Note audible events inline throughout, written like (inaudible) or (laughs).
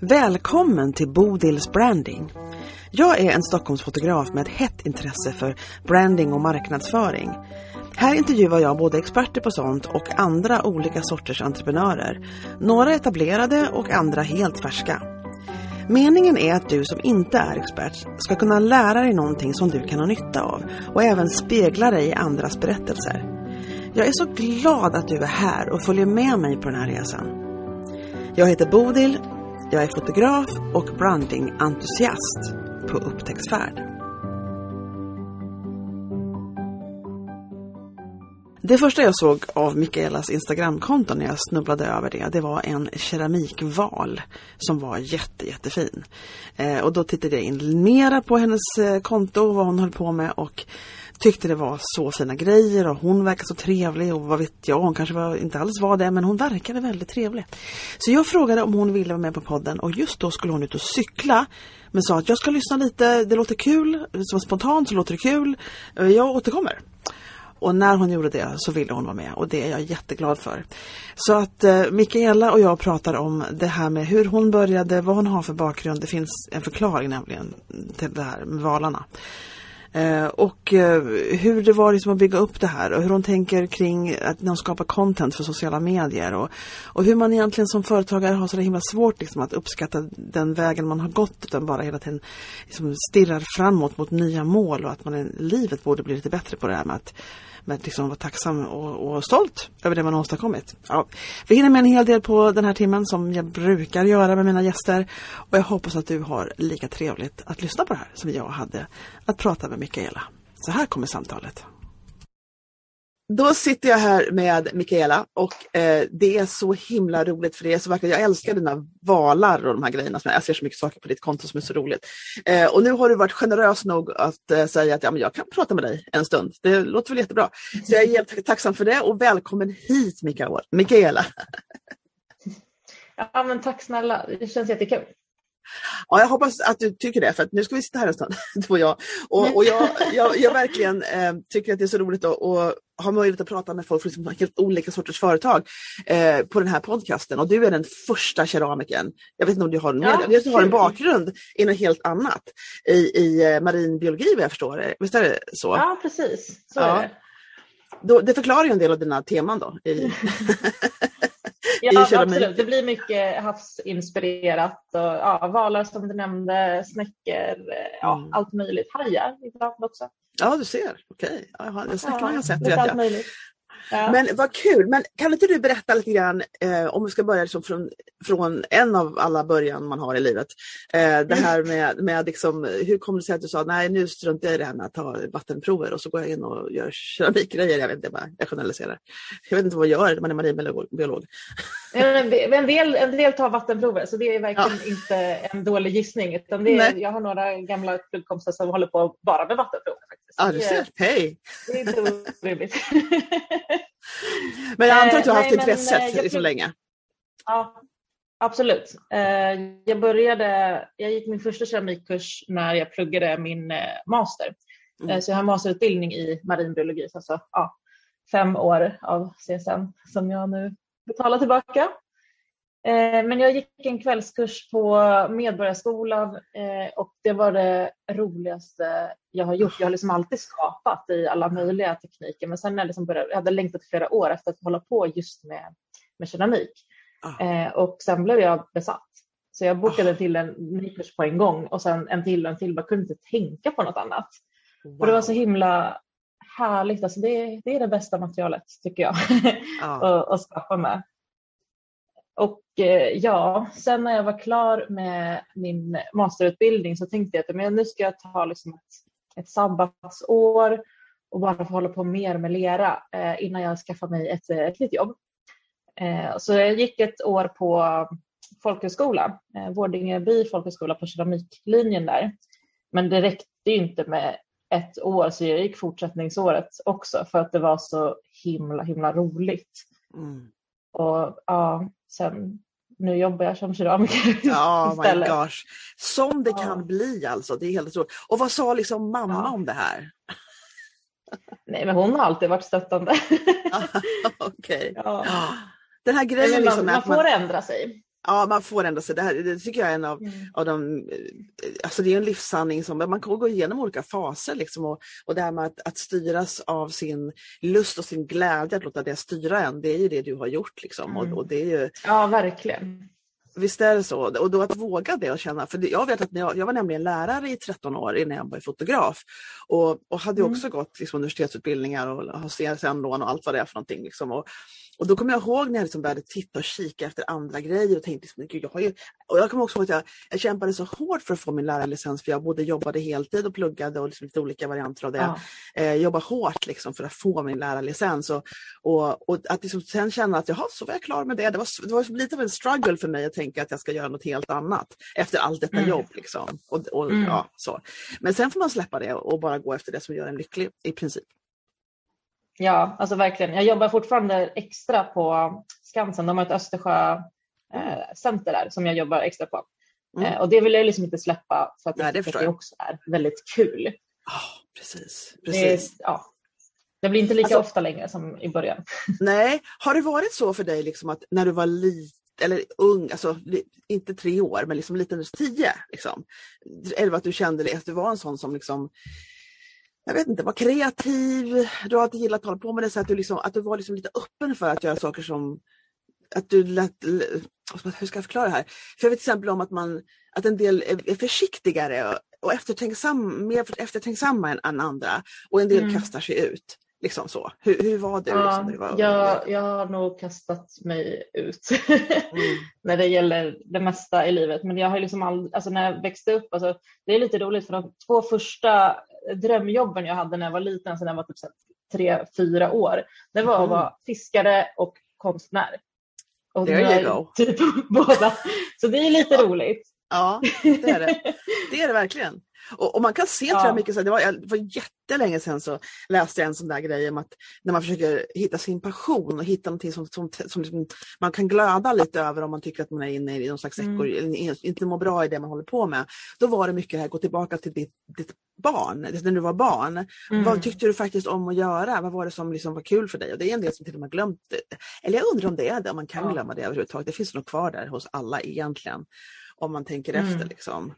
Välkommen till Bodils Branding. Jag är en Stockholmsfotograf med ett hett intresse för branding och marknadsföring. Här intervjuar jag både experter på sånt och andra olika sorters entreprenörer. Några etablerade och andra helt färska. Meningen är att du som inte är expert ska kunna lära dig någonting som du kan ha nytta av och även spegla dig i andras berättelser. Jag är så glad att du är här och följer med mig på den här resan. Jag heter Bodil, jag är fotograf och brandingentusiast på upptäcktsfärd. Det första jag såg av Mikaelas Instagramkonto när jag snubblade över det, det var en keramikval som var jätte, jättefin. Eh, och då tittade jag in mera på hennes eh, konto, vad hon höll på med och tyckte det var så fina grejer och hon verkade så trevlig och vad vet jag, hon kanske var, inte alls var det men hon verkade väldigt trevlig. Så jag frågade om hon ville vara med på podden och just då skulle hon ut och cykla men sa att jag ska lyssna lite, det låter kul, som spontant så låter det kul, eh, jag återkommer. Och när hon gjorde det så ville hon vara med och det är jag jätteglad för. Så att eh, Mikaela och jag pratar om det här med hur hon började, vad hon har för bakgrund. Det finns en förklaring nämligen till det här med valarna. Eh, och eh, hur det var liksom att bygga upp det här och hur hon tänker kring att när hon skapar content för sociala medier och, och hur man egentligen som företagare har så himla svårt liksom, att uppskatta den vägen man har gått utan bara hela tiden liksom, stirrar framåt mot nya mål och att man i livet borde bli lite bättre på det här med att men liksom vara tacksam och, och, stolt över det man har åstadkommit. Ja, vi hinner med en hel del på den här timmen som jag brukar göra med mina gäster och jag hoppas att du har lika trevligt att lyssna på det här som jag hade att prata med Mikaela. Så här kommer samtalet. Då sitter jag här med Mikaela och eh, det är så himla roligt för det är så vackert. Jag älskar dina valar och de här grejerna. jag ser så mycket saker på ditt konto som är så roligt. Eh, och nu har du varit generös nog att eh, säga att ja, men jag kan prata med dig en stund. Det låter väl jättebra. Så jag är helt tacksam för det och välkommen hit Mikaela. Ja men tack snälla, det känns jättekul. Ja, jag hoppas att du tycker det, för att nu ska vi sitta här en stund, (laughs) du och jag. Och, och jag, jag, jag verkligen eh, tycker att det är så roligt att, att ha möjlighet att prata med folk från liksom helt olika sorters företag eh, på den här podcasten. Och du är den första keramiken. Jag vet inte om du har, ja, med, du har en bakgrund i något helt annat i, i eh, marinbiologi vad jag förstår. Visst är det så? Ja, precis. Så ja. är det. Då, det förklarar ju en del av dina teman då. I (laughs) (laughs) ja, absolut. Det blir mycket havsinspirerat och ja, valar som du nämnde, snäckor, ja, mm. allt möjligt. Hajar ibland också. Ja, du ser. Okej. Okay. Ja, snäckorna har jag sett. Vet jag. Ja. Men vad kul, men kan inte du berätta lite grann, eh, om vi ska börja liksom från, från en av alla början man har i livet. Eh, det här med, med liksom, hur kommer det sig att du sa nej nu struntar jag i det här med att ta vattenprover och så går jag in och gör keramikgrejer. Jag vet inte, jag generaliserar. Jag vet inte vad man gör när man är marinbiolog. En del, en del tar vattenprover så det är verkligen ja. inte en dålig gissning. Utan det är, jag har några gamla klubbkompisar som håller på bara med vattenprover. Faktiskt. Ja, du ser. Hej! Det är inte orimligt. (laughs) men jag antar att du har haft eh, intresset men, eh, så länge? Ja, absolut. Eh, jag började, jag gick min första keramikkurs när jag pluggade min master. Mm. Så jag har masterutbildning i marinbiologi, alltså ja, fem år av CSN som jag nu betalar tillbaka. Men jag gick en kvällskurs på Medborgarskolan och det var det roligaste jag har gjort. Jag har liksom alltid skapat i alla möjliga tekniker men sen när jag, liksom började, jag hade längtat i flera år efter att hålla på just med, med keramik. Ah. Eh, och sen blev jag besatt. Så jag bokade ah. till en ny kurs på en gång och sen en till och en till. Jag kunde inte tänka på något annat. Wow. Och det var så himla härligt. Alltså det, det är det bästa materialet tycker jag ah. (laughs) att, att skapa med. Och eh, ja, sen när jag var klar med min masterutbildning så tänkte jag att men nu ska jag ta liksom ett ett sabbatsår och bara få hålla på mer med lera eh, innan jag skaffar mig ett eh, nytt jobb. Eh, så jag gick ett år på folkhögskola, eh, Vårdingeby folkhögskola på keramiklinjen där. Men det räckte inte med ett år så jag gick fortsättningsåret också för att det var så himla himla roligt. Mm. Och ja, sen nu jobbar jag som keramiker (laughs) Ja, oh my gosh. Som det kan bli alltså, det är helt otroligt. Och vad sa liksom mamma ja. om det här? (laughs) Nej, men hon har alltid varit stöttande. (laughs) Okej. Okay. Ja. Den här grejen man, liksom man får man... ändra sig. Ja, man får ändå se det här. Det tycker jag är en av, mm. av de, eh, alltså det är en livssanning som man kan gå igenom olika faser liksom och, och det här med att, att styras av sin lust och sin glädje, att låta det styra en, det är ju det du har gjort liksom. Mm. Och, och, det är ju, ja, verkligen. Visst är det så. Och då att våga det och känna, för jag vet att jag, jag var nämligen lärare i 13 år innan jag var fotograf. Och, och hade mm. också gått liksom, universitetsutbildningar och har CSN-lån och allt vad det är för någonting. Liksom. Och, och då kommer jag ihåg när jag liksom började titta och kika efter andra grejer och tänkte liksom, Gud, jag har ju... Och jag kommer också ihåg att jag, jag kämpade så hårt för att få min lärarlicens för jag både jobbade heltid och pluggade och liksom lite olika varianter av det. Ja. Eh, jobbade hårt liksom för att få min lärarlicens och, och, och att liksom sen känna att jaha, så var jag klar med det. Det var, det var lite av en struggle för mig att tänka att jag ska göra något helt annat efter allt detta mm. jobb. Liksom. Och, och mm. ja, så. Men sen får man släppa det och bara gå efter det som gör en lycklig i princip. Ja, alltså verkligen. Jag jobbar fortfarande extra på Skansen. De har ett Östersjöcenter där som jag jobbar extra på. Mm. Eh, och det vill jag liksom inte släppa för att Nej, det, det också är väldigt kul. Oh, precis. precis. Det, ja. det blir inte lika alltså, ofta längre som i början. (laughs) Nej, har det varit så för dig liksom att när du var liten eller ung, alltså inte tre år, men liksom liten, tio. Liksom. Eller att du kände att du var en sån som liksom jag vet inte, var kreativ, du har alltid gillat att hålla på med det, så att du, liksom, att du var liksom lite öppen för att göra saker som att du lät, hur ska jag förklara det här? För jag vet till exempel om att, man, att en del är, försiktigare och, eftertänksam, mer eftertänksamma än, än andra och en del mm. kastar sig ut. Liksom så. Hur, hur var du? Ja, liksom, var, jag, jag har nog kastat mig ut (laughs) mm. när det gäller det mesta i livet. Men jag har liksom all, alltså när jag växte upp, alltså, det är lite roligt för de två första drömjobben jag hade när jag var liten, så när jag var typ tre, fyra år, det var att mm. vara fiskare och konstnär. Och There you go. Typ (laughs) båda. Så det är lite roligt. Ja, det är det. Det är det verkligen. Och, och man kan se, ja. tror jag, mycket så det var, det var jättelänge sedan så läste jag en sån där grej om att när man försöker hitta sin passion och hitta någonting som, som, som liksom man kan glöda lite över om man tycker att man är inne i någon slags mm. inte mår bra i det man håller på med. Då var det mycket det här, gå tillbaka till ditt, ditt barn, när du var barn. Mm. Vad tyckte du faktiskt om att göra? Vad var det som liksom var kul för dig? Och det är en del som till och med glömt det. Eller jag undrar om det är det, om man kan ja. glömma det överhuvudtaget. Det finns nog kvar där hos alla egentligen. Om man tänker mm. efter liksom.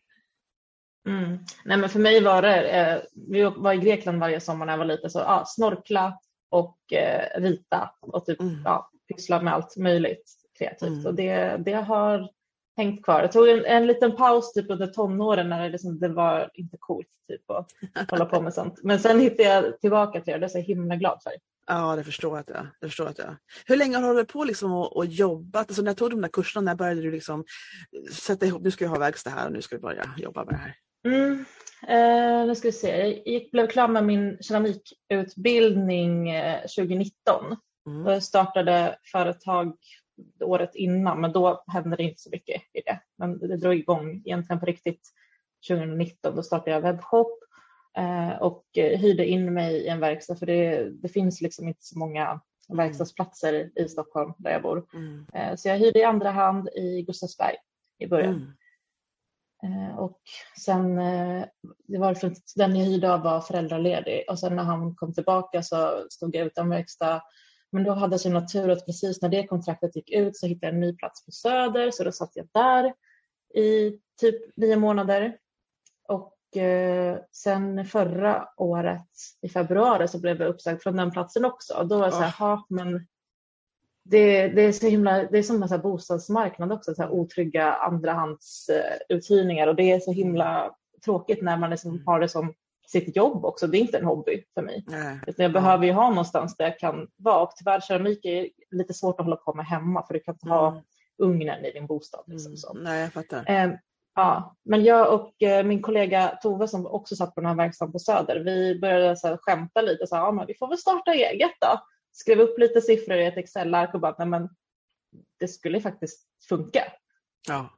Mm. Nej, men för mig var det, eh, vi var i Grekland varje sommar när jag var liten, så ja, snorkla och eh, rita och typ mm. ja, pyssla med allt möjligt kreativt. Mm. Och det, det har hängt kvar. Jag tog en, en liten paus typ under tonåren när det, liksom, det var inte coolt typ, att hålla på med sånt. Men sen hittade jag tillbaka till det, det är så himla glad för. Ja, det förstår jag. Det. det förstår jag. Hur länge har du hållit på liksom och, och jobbat? Alltså, när tog du de där kurserna? När började du liksom sätta ihop, nu ska jag ha verkstad här och nu ska vi börja jobba med det här? Mm. Eh, nu ska vi se. Jag gick, blev klar med min keramikutbildning eh, 2019. Mm. Jag startade företag året innan men då hände det inte så mycket i det. Men det drog igång egentligen på riktigt 2019. Då startade jag webbshop eh, och hyrde in mig i en verkstad för det, det finns liksom inte så många mm. verkstadsplatser i Stockholm där jag bor. Mm. Eh, så jag hyrde i andra hand i Gustavsberg i början. Eh, och sen, eh, det var för den jag hyrde av var föräldraledig och sen när han kom tillbaka så stod jag utan verkstad. Men då hade jag så himla tur att precis när det kontraktet gick ut så hittade jag en ny plats på Söder så då satt jag där i typ nio månader. Och eh, sen förra året i februari så blev jag uppsagd från den platsen också. då var jag så här, men det, det, är så himla, det är som en så bostadsmarknad också, så här otrygga andrahandsuthyrningar och det är så himla tråkigt när man liksom har det som sitt jobb också. Det är inte en hobby för mig. Nej. Utan jag behöver ju ha någonstans där jag kan vara och tyvärr keramik är lite svårt att hålla på med hemma för du kan inte mm. ha ugnen i din bostad. Liksom, så. Mm. Nej, jag fattar. Eh, ja. Men jag och eh, min kollega Tove som också satt på den här verkstaden på Söder, vi började så här, skämta lite och sa ja, men vi får väl starta eget då skrev upp lite siffror i ett Excel-ark och bara, nej men det skulle faktiskt funka. Ja.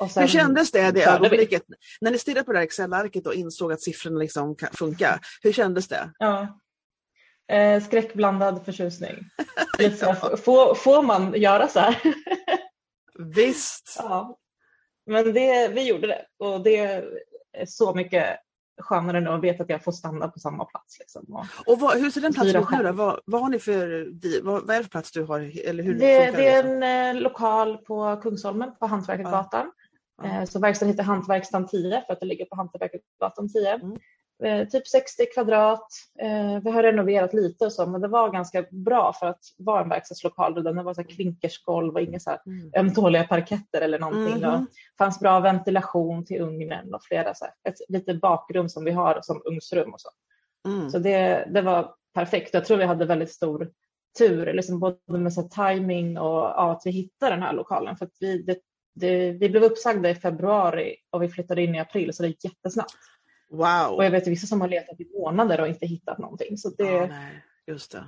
Eh, Hur kändes det, det ögonblicket, när ni stirrade på det här Excel-arket och insåg att siffrorna liksom funkar? Hur kändes det? Ja. Eh, skräckblandad förtjusning. (laughs) ja. får, får man göra så här? (laughs) Visst. Ja. Men det, vi gjorde det och det är så mycket skönare nu att veta att jag får stanna på samma plats. Liksom, och, och vad, hur ser den platsen ut nu då? Vad, vad, har ni för, vad, vad är det för plats du har? Eller hur det, det är en eh, lokal på Kungsholmen på Hantverkargatan. Ja. Ja. Så verkstaden heter Hantverkstan 10 för att det ligger på Hantverkargatan 10. Mm. Eh, typ 60 kvadrat. Eh, vi har renoverat lite och så men det var ganska bra för att vara en verkstadslokal. Den var så här klinkersgolv och inga så här mm. ömtåliga parketter eller någonting. Mm. Och fanns bra ventilation till ugnen och flera så här, ett litet bakrum som vi har som ugnsrum och så. Mm. Så det, det var perfekt. Jag tror vi hade väldigt stor tur, liksom både med så timing och ja, att vi hittade den här lokalen. För vi, det, det, vi blev uppsagda i februari och vi flyttade in i april så det gick jättesnabbt. Wow. Och jag vet vissa som har letat i månader och inte hittat någonting. Så det... Ja, nej, just det.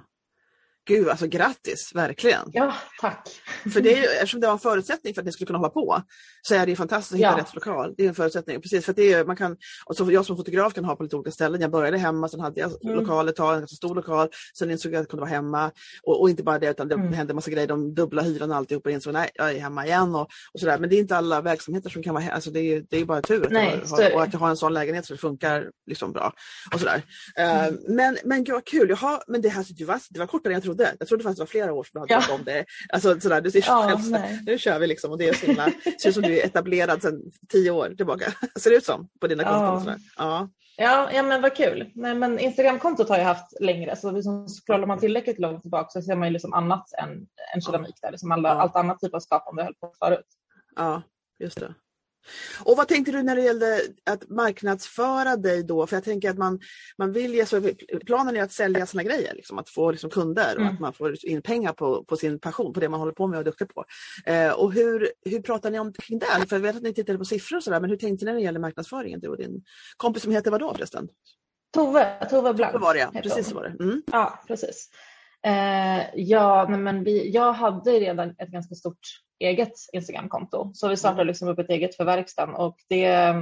Gud, alltså grattis, verkligen. Ja, tack. För det är ju, eftersom det var en förutsättning för att ni skulle kunna hålla på så är det fantastiskt att hitta ja. rätt lokal. Det är en förutsättning. Precis, för det är, man kan, och så jag som fotograf kan ha på lite olika ställen. Jag började hemma, sen hade jag mm. lokaler, ta en ganska stor lokal. Sen insåg jag att jag kunde vara hemma. Och, och inte bara det, utan det mm. hände en massa grejer. De dubbla hyran och alltihop. Och insåg nej, jag är hemma igen. Och, och sådär. Men det är inte alla verksamheter som kan vara hemma. Alltså det, är, det är bara tur att, nej, jag och att jag har en sån lägenhet så det funkar liksom bra. Och sådär. Mm. Uh, men, men gud vad kul. Jaha, men det här det var, det var kortare än jag trodde. Jag trodde faktiskt det var flera år som du hade ja. om det. Alltså, sådär, du ser ja, själv, nu kör vi liksom och det är så himla, ser ut som du är etablerad sedan tio år tillbaka. (laughs) Ser det ut som på dina konton? Ja. Ja. Ja, ja men vad kul. Nej, men Instagramkontot har jag haft längre så liksom scrollar man tillräckligt långt tillbaka så ser man ju liksom annat än, än keramik där. Liksom alla, ja. Allt annat typ av skapande höll på förut. Ja, just det. Och vad tänkte du när det gällde att marknadsföra dig då? För jag tänker att man, man vill ju, så planen är att sälja sina grejer, liksom, att få liksom, kunder och mm. att man får in pengar på, på sin passion, på det man håller på med och är duktig på. Eh, och hur, hur pratar ni om kring det? För jag vet att ni tittade på siffror och sådär, men hur tänkte ni när det gäller marknadsföringen? Du och din kompis som heter vad då förresten? Tove, Tove Blank. Tove var det, ja. Precis så var det. Mm. Ja, precis. Eh, ja, men vi, jag hade redan ett ganska stort eget Instagramkonto så vi startade liksom upp ett eget för verkstaden och det,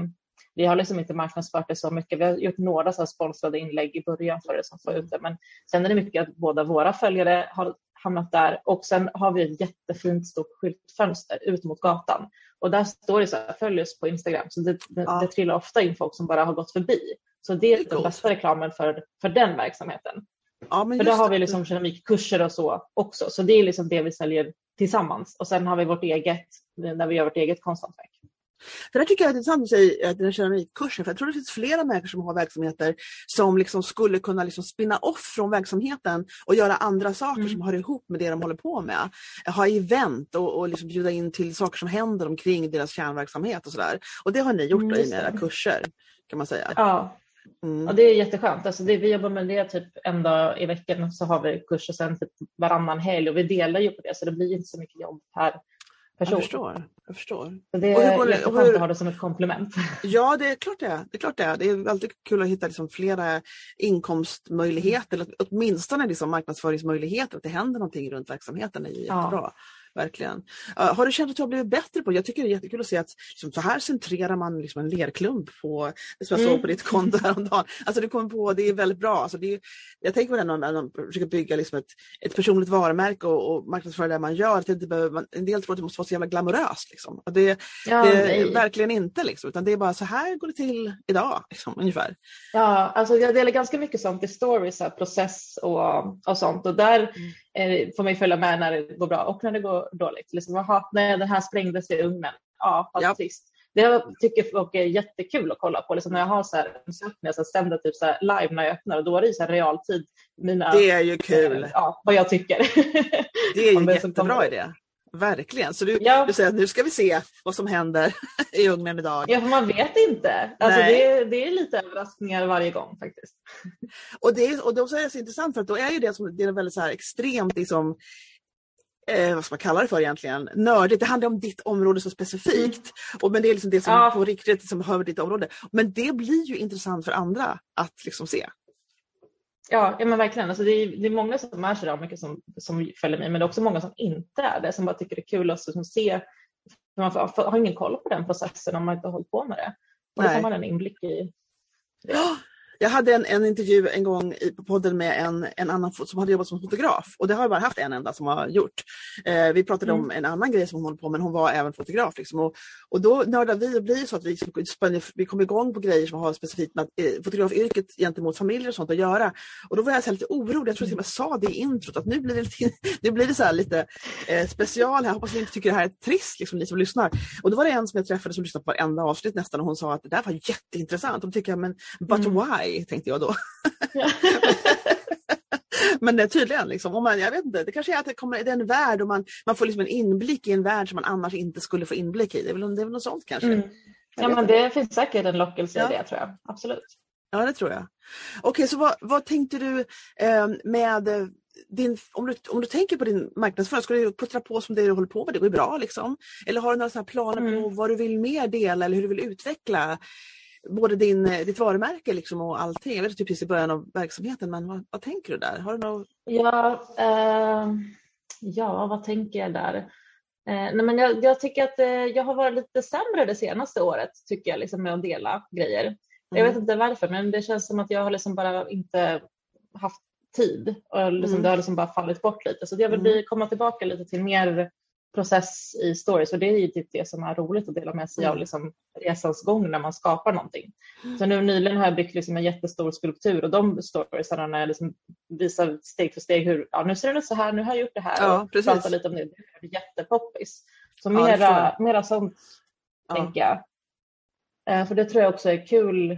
vi har liksom inte marknadsfört det så mycket. Vi har gjort några så sponsrade inlägg i början för det som får ut det, men sen är det mycket att båda våra följare har hamnat där och sen har vi ett jättefint stort skyltfönster ut mot gatan och där står det så här, följ oss på Instagram. Så det, det, ja. det trillar ofta in folk som bara har gått förbi. Så det är, det är den bästa reklamen för, för den verksamheten. Ja, men För där har vi liksom keramikkurser och så också. Så det är liksom det vi säljer tillsammans. Och sen har vi vårt eget, där vi gör vårt eget konsthantverk. Det där tycker jag är intressant att säga, den keramikkursen, för jag tror det finns flera människor som har verksamheter som liksom skulle kunna liksom spinna off från verksamheten och göra andra saker mm. som hör ihop med det de håller på med. Ha event och, och liksom bjuda in till saker som händer omkring deras kärnverksamhet och sådär. Och det har ni gjort mm, i era kurser kan man säga. Ja, Mm. Och det är jätteskönt. Alltså det, vi jobbar med det typ en dag i veckan så har vi kurser sen typ varannan helg och vi delar ju på det så det blir inte så mycket jobb per person. Jag förstår. Jag förstår. Så det är det, jätteskönt hur... att ha det som ett komplement. (laughs) Ja, det är klart det är. Det är, klart det är. Det är alltid kul att hitta liksom flera inkomstmöjligheter, eller åtminstone liksom marknadsföringsmöjligheter, att det händer någonting runt verksamheten är jättebra. Ja verkligen. Har du känt att du har blivit bättre på Jag tycker det är jättekul att se att liksom, så här centrerar man liksom en lerklump på, som jag såg mm. på ditt konto häromdagen. Alltså du kommer på, det är väldigt bra. Alltså, det är, jag tänker på det när man försöker bygga liksom ett, ett personligt varumärke och, och marknadsföra det man gör. Att det inte behöver, man, en del tror att det måste vara så jävla glamoröst. Liksom. Det, ja, det är verkligen inte, liksom, utan det är bara så här går det till idag, liksom, ungefär. Ja, alltså jag delar ganska mycket sånt i stories, här, process och, och sånt. Och där mm får man följa med när det går bra och när det går dåligt. Liksom, aha, nej, den här sprängdes i ugnen. Ja, vad ja. trist. Det tycker folk är jättekul att kolla på. Liksom när jag har så här, när jag sänder typ så här live när jag öppnar och då är det så här realtid. Mina, det är ju kul. Ja, vad jag tycker. Det är ju (laughs) en jättebra idé. Verkligen. Så du, ja. du säger att nu ska vi se vad som händer (laughs) i ugnen idag. Ja, för man vet inte. Alltså, det, det, är lite överraskningar varje gång faktiskt. (laughs) Och, det är, och då är det så intressant för att då är ju det, som, det är väldigt så här extremt liksom, eh, vad ska man kalla det för egentligen, nördigt. Det handlar om ditt område så specifikt. Mm. Och, men det är liksom det som ja. på riktigt som hör ditt område. Men det blir ju intressant för andra att liksom se. Ja, ja men verkligen. Alltså det, är, det är många som är mycket som, som följer mig men det är också många som inte är det som bara tycker det är kul att som se. Man får, har ingen koll på den processen om man inte har hållit på med det. Och då får man en inblick i det. Jag hade en, en intervju en gång i, på podden med en, en annan som hade jobbat som fotograf och det har jag bara haft en enda som har gjort. Eh, vi pratade mm. om en annan grej som hon håller på med, men hon var även fotograf. Liksom, och, och då nördade vi och blir så att vi, liksom, vi kom igång på grejer som har specifikt med eh, fotografyrket gentemot familjer och sånt att göra. Och då var jag så lite orolig, jag tror att jag sa det i introt, att nu blir det lite, (laughs) nu blir det så lite eh, special här, jag hoppas ni inte tycker det här är trist, liksom, ni som lyssnar. Och då var det en som jag träffade som lyssnade på varenda avsnitt nästan och hon sa att det där var jätteintressant. Och då tycker jag, men but mm. why? Tänkte jag då. (laughs) men det är tydligen, liksom, om man, jag vet inte, det kanske är att det kommer, det är en värld och man, man får liksom en inblick i en värld som man annars inte skulle få inblick i. Det är väl, det är väl något sånt kanske. Mm. Ja men det finns säkert en lockelse ja. i det tror jag, absolut. Ja det tror jag. Okej, okay, så vad, vad tänkte du eh, med din, om, du, om du tänker på din marknadsföring, ska du puttra på som det du håller på med, det går ju bra liksom. Eller har du några planer mm. på vad du vill mer dela eller hur du vill utveckla både din, ditt varumärke liksom och allting? Jag vet inte precis i början av verksamheten men vad, vad tänker du där? Har du något... ja, eh, ja, vad tänker jag där? Eh, nej men jag, jag tycker att eh, jag har varit lite sämre det senaste året tycker jag liksom, med att dela grejer. Mm. Jag vet inte varför men det känns som att jag har liksom bara inte haft tid och liksom, mm. det har liksom bara fallit bort lite. Så jag vill mm. komma tillbaka lite till mer process i stories och det är ju typ det som är roligt att dela med sig mm. av liksom resans gång när man skapar någonting. Mm. Så nu nyligen har jag byggt liksom en jättestor skulptur och de storiesarna när jag liksom visar steg för steg hur, ja nu ser det ut så här, nu har jag gjort det här ja, och precis. pratar lite om det. Det är jättepoppis. Så ja, mera, mera sånt ja. tänker jag. Eh, för det tror jag också är kul,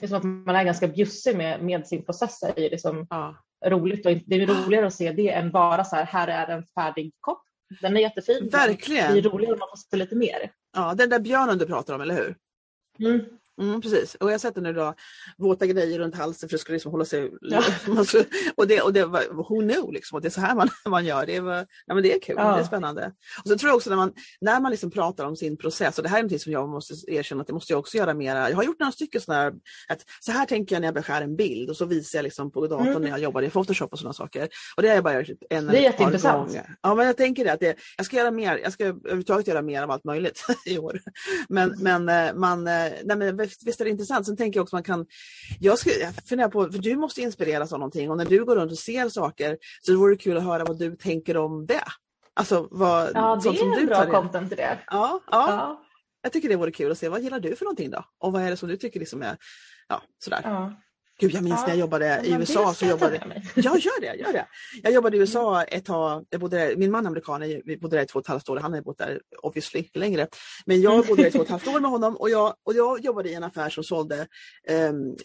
det är som att man är ganska bjussig med, med sin process är ju liksom ja. roligt och det är roligare att se det än bara så här, här är en färdig kopp den är jättefin. Verkligen. Det är roligare om man får se lite mer. Ja, den där björnen du pratar om, eller hur? Mm. Mm, precis, och jag sätter nu då våta grejer runt halsen för att det ska liksom hålla sig... Ja. (laughs) och, det, och det var, who knew liksom, att det är så här man, (laughs) man gör. Det, var, ja, men det är kul, ja. det är spännande. Och så tror jag också när man, när man liksom pratar om sin process, och det här är något som jag måste erkänna att det måste jag också göra mera. Jag har gjort några stycken sådana här, att så här tänker jag när jag beskär en bild och så visar jag liksom på datorn mm. när jag jobbar i Photoshop och sådana saker. Och det har jag bara gjort typ en Det är jätteintressant. Ja men jag tänker det, att det, jag ska göra mer, jag ska överhuvudtaget göra mer av allt möjligt (laughs) i år. Men, men, eh, man, eh, nej, men visst är det intressant Sen tänker jag också man kan, jag, ska, jag funderar på, för du måste inspireras av någonting och när du går runt och ser saker så vore det kul att höra vad du tänker om det. Alltså vad, ja, det är en bra content till det. Ja, ja, ja. Jag tycker det vore kul att se, vad gillar du för någonting då? Och vad är det som du tycker liksom är, ja sådär. Ja. Gud, jag minns ja, när jag jobbade i USA. Så jobbade... Ja, gör det, gör det. Jag jobbade i USA ett tag. Jag bodde där, min man är amerikan, vi bodde där i två och ett halvt år. Han har bott där obviously längre. Men jag bodde där i två och ett halvt år med honom och jag, och jag jobbade i en affär som sålde um,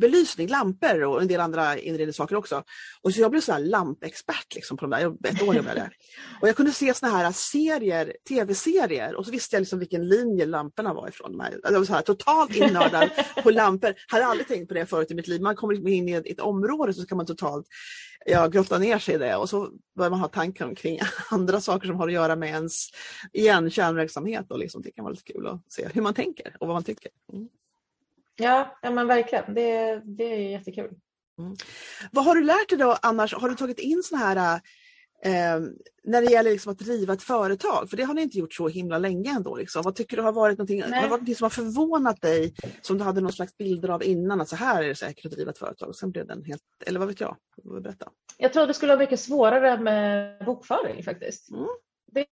belysning, lampor och en del andra inredningssaker också. Och så jag blev så här lampexpert liksom på de där. Ett år jobbade jag där. Och jag kunde se såna här serier, tv-serier och så visste jag liksom vilken linje lamporna var ifrån. Jag var så här, totalt innördad på lampor. Hade aldrig tänkt på det förut i mitt liv liv. Man kommer in i ett område så kan man totalt ja, grotta ner sig i det och så börjar man ha tankar kring (laughs) andra saker som har att göra med ens igen, kärnverksamhet. Och liksom, det kan vara lite kul att se hur man tänker och vad man tycker. Mm. Ja, ja men verkligen. Det, det är jättekul. Mm. Vad har du lärt dig då annars? Har du tagit in såna här Eh, när det gäller liksom att driva ett företag, för det har ni inte gjort så himla länge ändå. Liksom. Vad tycker du har varit någonting, har varit någonting som har förvånat dig som du hade någon slags bilder av innan, att så här är det säkert att driva ett företag och sen blev den helt, eller vad vet jag? Berätta. Jag tror det skulle vara mycket svårare med bokföring faktiskt. Mm.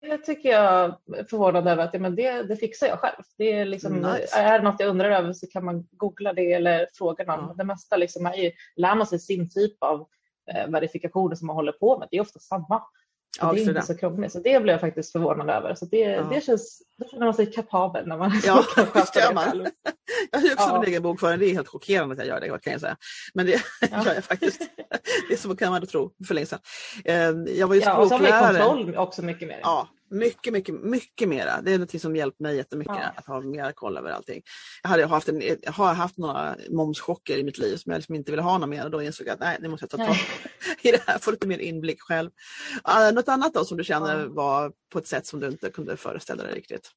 Det tycker jag är förvånande över att ja, men det, det fixar jag själv. Det är, liksom, nice. är det något jag undrar över så kan man googla det eller fråga någon. Mm. Det mesta liksom är ju, lär man sig sin typ av verifikationer som man håller på med. Det är ofta samma. Ja, det är inte det. så krångligt. Så det blev jag faktiskt förvånad över. Så det, ja. det känns, då känner man sig kapabel när man ja, (laughs) kan sköta det man. själv. (laughs) Jag har också ja. min egen bokföring. Det är helt chockerande att jag gör det kan jag säga. Men det (laughs) ja. gör jag faktiskt. Det är så kan man tro för länge sedan. Ehm, jag var ju ja, och så har man kontroll också mycket mer. Ja, mycket, mycket, mycket mera. Det är något som hjälpt mig jättemycket ja. att ha mer koll över allting. Jag, hade haft en, jag har haft några momschocker i mitt liv som jag liksom inte ville ha några mer och då insåg jag att nej, nu måste jag ta tag i det här, få lite mer inblick själv. Uh, något annat då som du känner ja. var på ett sätt som du inte kunde föreställa dig riktigt?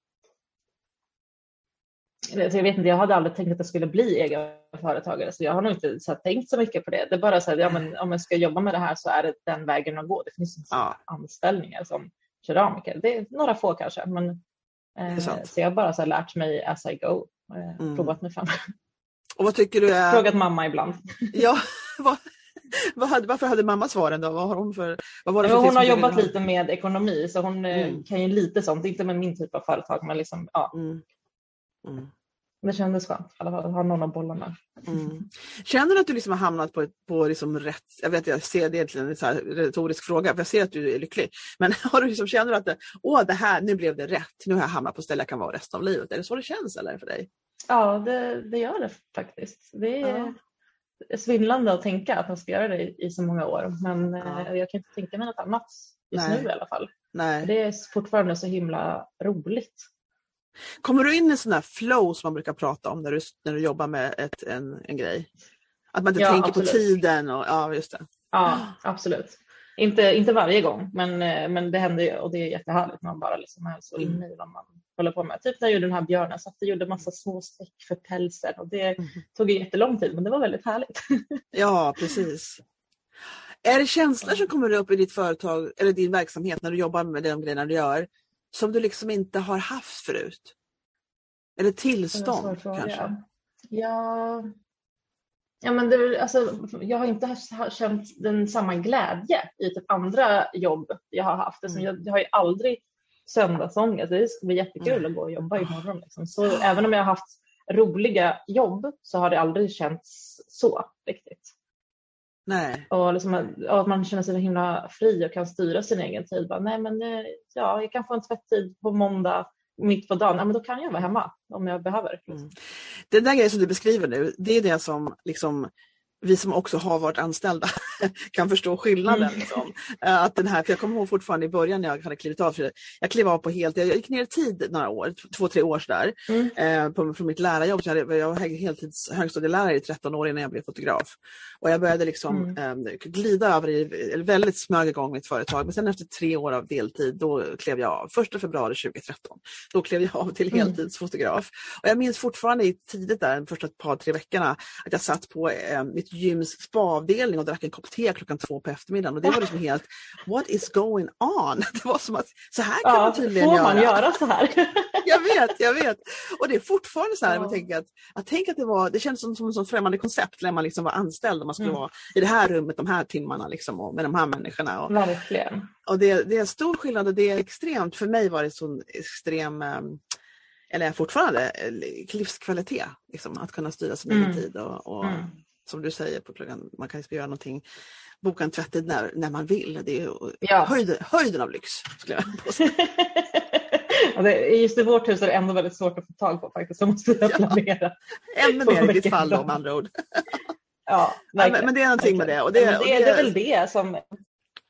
Jag vet inte, jag hade aldrig tänkt att jag skulle bli egenföretagare så jag har nog inte så tänkt så mycket på det. Det är bara så att ja, men, om jag ska jobba med det här så är det den vägen att gå. Det finns inte ja. anställningar som keramiker. Det är några få kanske, men eh, så jag har bara så lärt mig as I go, eh, mm. provat mig fram. Och vad tycker du är... Frågat mamma ibland. (laughs) Ja, vad, vad hade, varför hade mamma svaren då? Vad har hon för, vad var det för hon har tips jobbat hon- lite med ekonomi så hon eh, Mm. kan ju lite sånt, inte med min typ av företag men liksom, ja, Mm. Det kändes skönt i alla fall att ha någon att bolla med. Mm. Känner du att du liksom har hamnat på, på liksom rätt, jag vet jag ser det egentligen en retorisk fråga, för jag ser att du är lycklig. Men (laughs) har du liksom, känner du att det, åh det här, nu blev det rätt, nu har jag hamnat på stället jag kan vara resten av livet. Är det så det känns eller för dig? Ja, det, det gör det faktiskt. Det är Ja. svindlande att tänka att man ska göra det i, i så många år men Ja. eh, jag kan inte tänka mig något annat just Nej. nu i alla fall. Nej. Det är fortfarande så himla roligt. Kommer du in i sån här flow som man brukar prata om när du, när du jobbar med ett, en, en grej? Att man inte Ja, tänker absolut. på tiden och ja just det. Ja, absolut. Inte, inte varje gång, men, eh, men det händer ju och det är jättehärligt när man bara liksom är så Mm. inne i vad man håller på med. Typ när jag gjorde den här björnen, så att jag gjorde massa små streck för pälsen och det Mm. tog jättelång tid men det var väldigt härligt. (laughs) Ja precis. Är det känslor som kommer upp i ditt företag eller din verksamhet när du jobbar med de grejerna du gör som du liksom inte har haft förut? Eller tillstånd kanske? Ja, ja men det, alltså, jag har inte känt den samma glädje i typ andra jobb jag har haft. Alltså, Mm. jag, jag har ju aldrig söndagsångest. Det ska bli jättekul att gå och jobba imorgon. Liksom. Så även om jag har haft roliga jobb så har det aldrig känts så riktigt. Nej. Och, liksom, att- man känner sig så himla fri och kan styra sin egen tid. Bara, Nej, men, eh, ja, jag kan få en tvätttid på måndag mitt på dagen. Ja, men då kan jag vara hemma om jag behöver. Mm. Den där grejen som du beskriver nu, det är det som liksom vi som också har varit anställda (laughs) kan förstå skillnaden. Mm. Liksom. Eh, Att den här, för jag kommer ihåg fortfarande i början när jag hade klivit av, för jag klev av på helt, jag gick ner i tid några år, två, tre år sådär, Mm. eh, på, från mitt lärarjobb. Så jag, hade, jag var heltids högstadielärare i 13 år innan jag blev fotograf. Och jag började liksom eh, glida över i, eller väldigt smög igång mitt företag. Men sen efter tre år av deltid, då klev jag av. Första februari 2013. Då klev jag av till Mm. heltidsfotograf. Och jag minns fortfarande i tidigt där, de första par, tre veckorna, att jag satt på eh, mitt gyms spaavdelning och drack en kopp te klockan två på eftermiddagen. Och det var liksom helt, what is going on? (laughs) Det var som att, så här kan man Ja, tydligen får göra. man göra så här? (laughs) Jag vet, jag vet. Och det är fortfarande så här, Ja. man tänker att, att tänk att det var, det känns som, som ett sånt främmande koncept när man liksom var anställd och man skulle Mm. vara i det här rummet de här timmarna liksom, och med de här människorna. Och, Verkligen. och det, det är stor skillnad och det är extremt, för mig var det så extrem, eh, eller fortfarande, eh, livskvalitet. Liksom, att kunna styra sin egen Mm. tid och, och Mm. Som du säger på klockan, man kan ju göra någonting, boka en tvättid när, när man vill. Det är Ja. höjden, höjden av lyx. Skulle jag (laughs) påstå. Ja, det, just i vårt hus är det ändå väldigt svårt att få tag på faktiskt. Så måste Ja. planera. Ännu Så mer i ditt fall då med andra ord. Ja, Ja, verkligen. men, det är någonting med det. Och Ja, det, men och det, det, det är väl det som...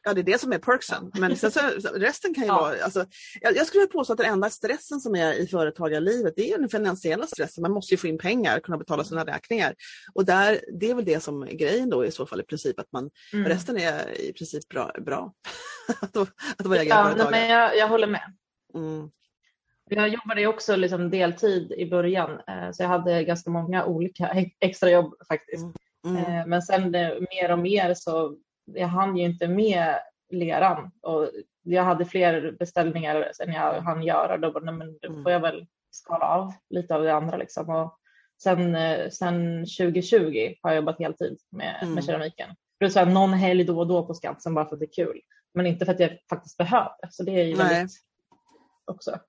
Ja, det är det som är perksen. Men sen så, resten kan ju Ja. vara... Alltså, jag, jag skulle påstå att den enda stressen som är i företagarlivet det är den finansiella stressen. Man måste ju få in pengar, kunna betala sina räkningar. Och där, det är väl det som är grejen då i så fall i princip. Att man, Mm. Resten är i princip bra. bra. (laughs) att, att vara Ja, nej, men jag, jag håller med. Mm. Jag jobbade också liksom deltid i början eh, så jag hade ganska många olika (laughs) extrajobb faktiskt. Mm. Eh, Men sen eh, mer och mer så jag hann ju inte med leran och jag hade fler beställningar än jag hann göra. Då, men då Mm. får jag väl skala av lite av det andra. Liksom. Och sen, eh, sen 2020 har jag jobbat heltid med, Mm. med keramiken. Plus här, någon helg då och då på Skansen bara för att det är kul. Men inte för att jag faktiskt behöver. Så det är ju Nej. väldigt också.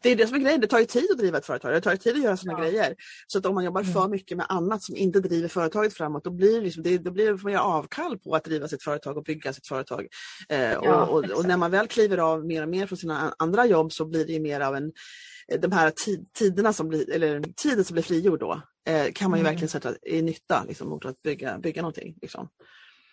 Det är det som är grejen, det tar ju tid att driva ett företag, det tar ju tid att göra sina Ja. grejer. Så att om man jobbar Mm. för mycket med annat som inte driver företaget framåt, då blir det, liksom, det, då blir det får man göra avkall på att driva sitt företag och bygga sitt företag. Eh, Ja, och, och, och när man väl kliver av mer och mer från sina an- andra jobb så blir det mer av en eh, de här tid, tiderna som blir, eller tiden som blir frigjord då, eh, kan man ju Mm. verkligen sätta i nytta liksom, mot att bygga, bygga någonting. Liksom.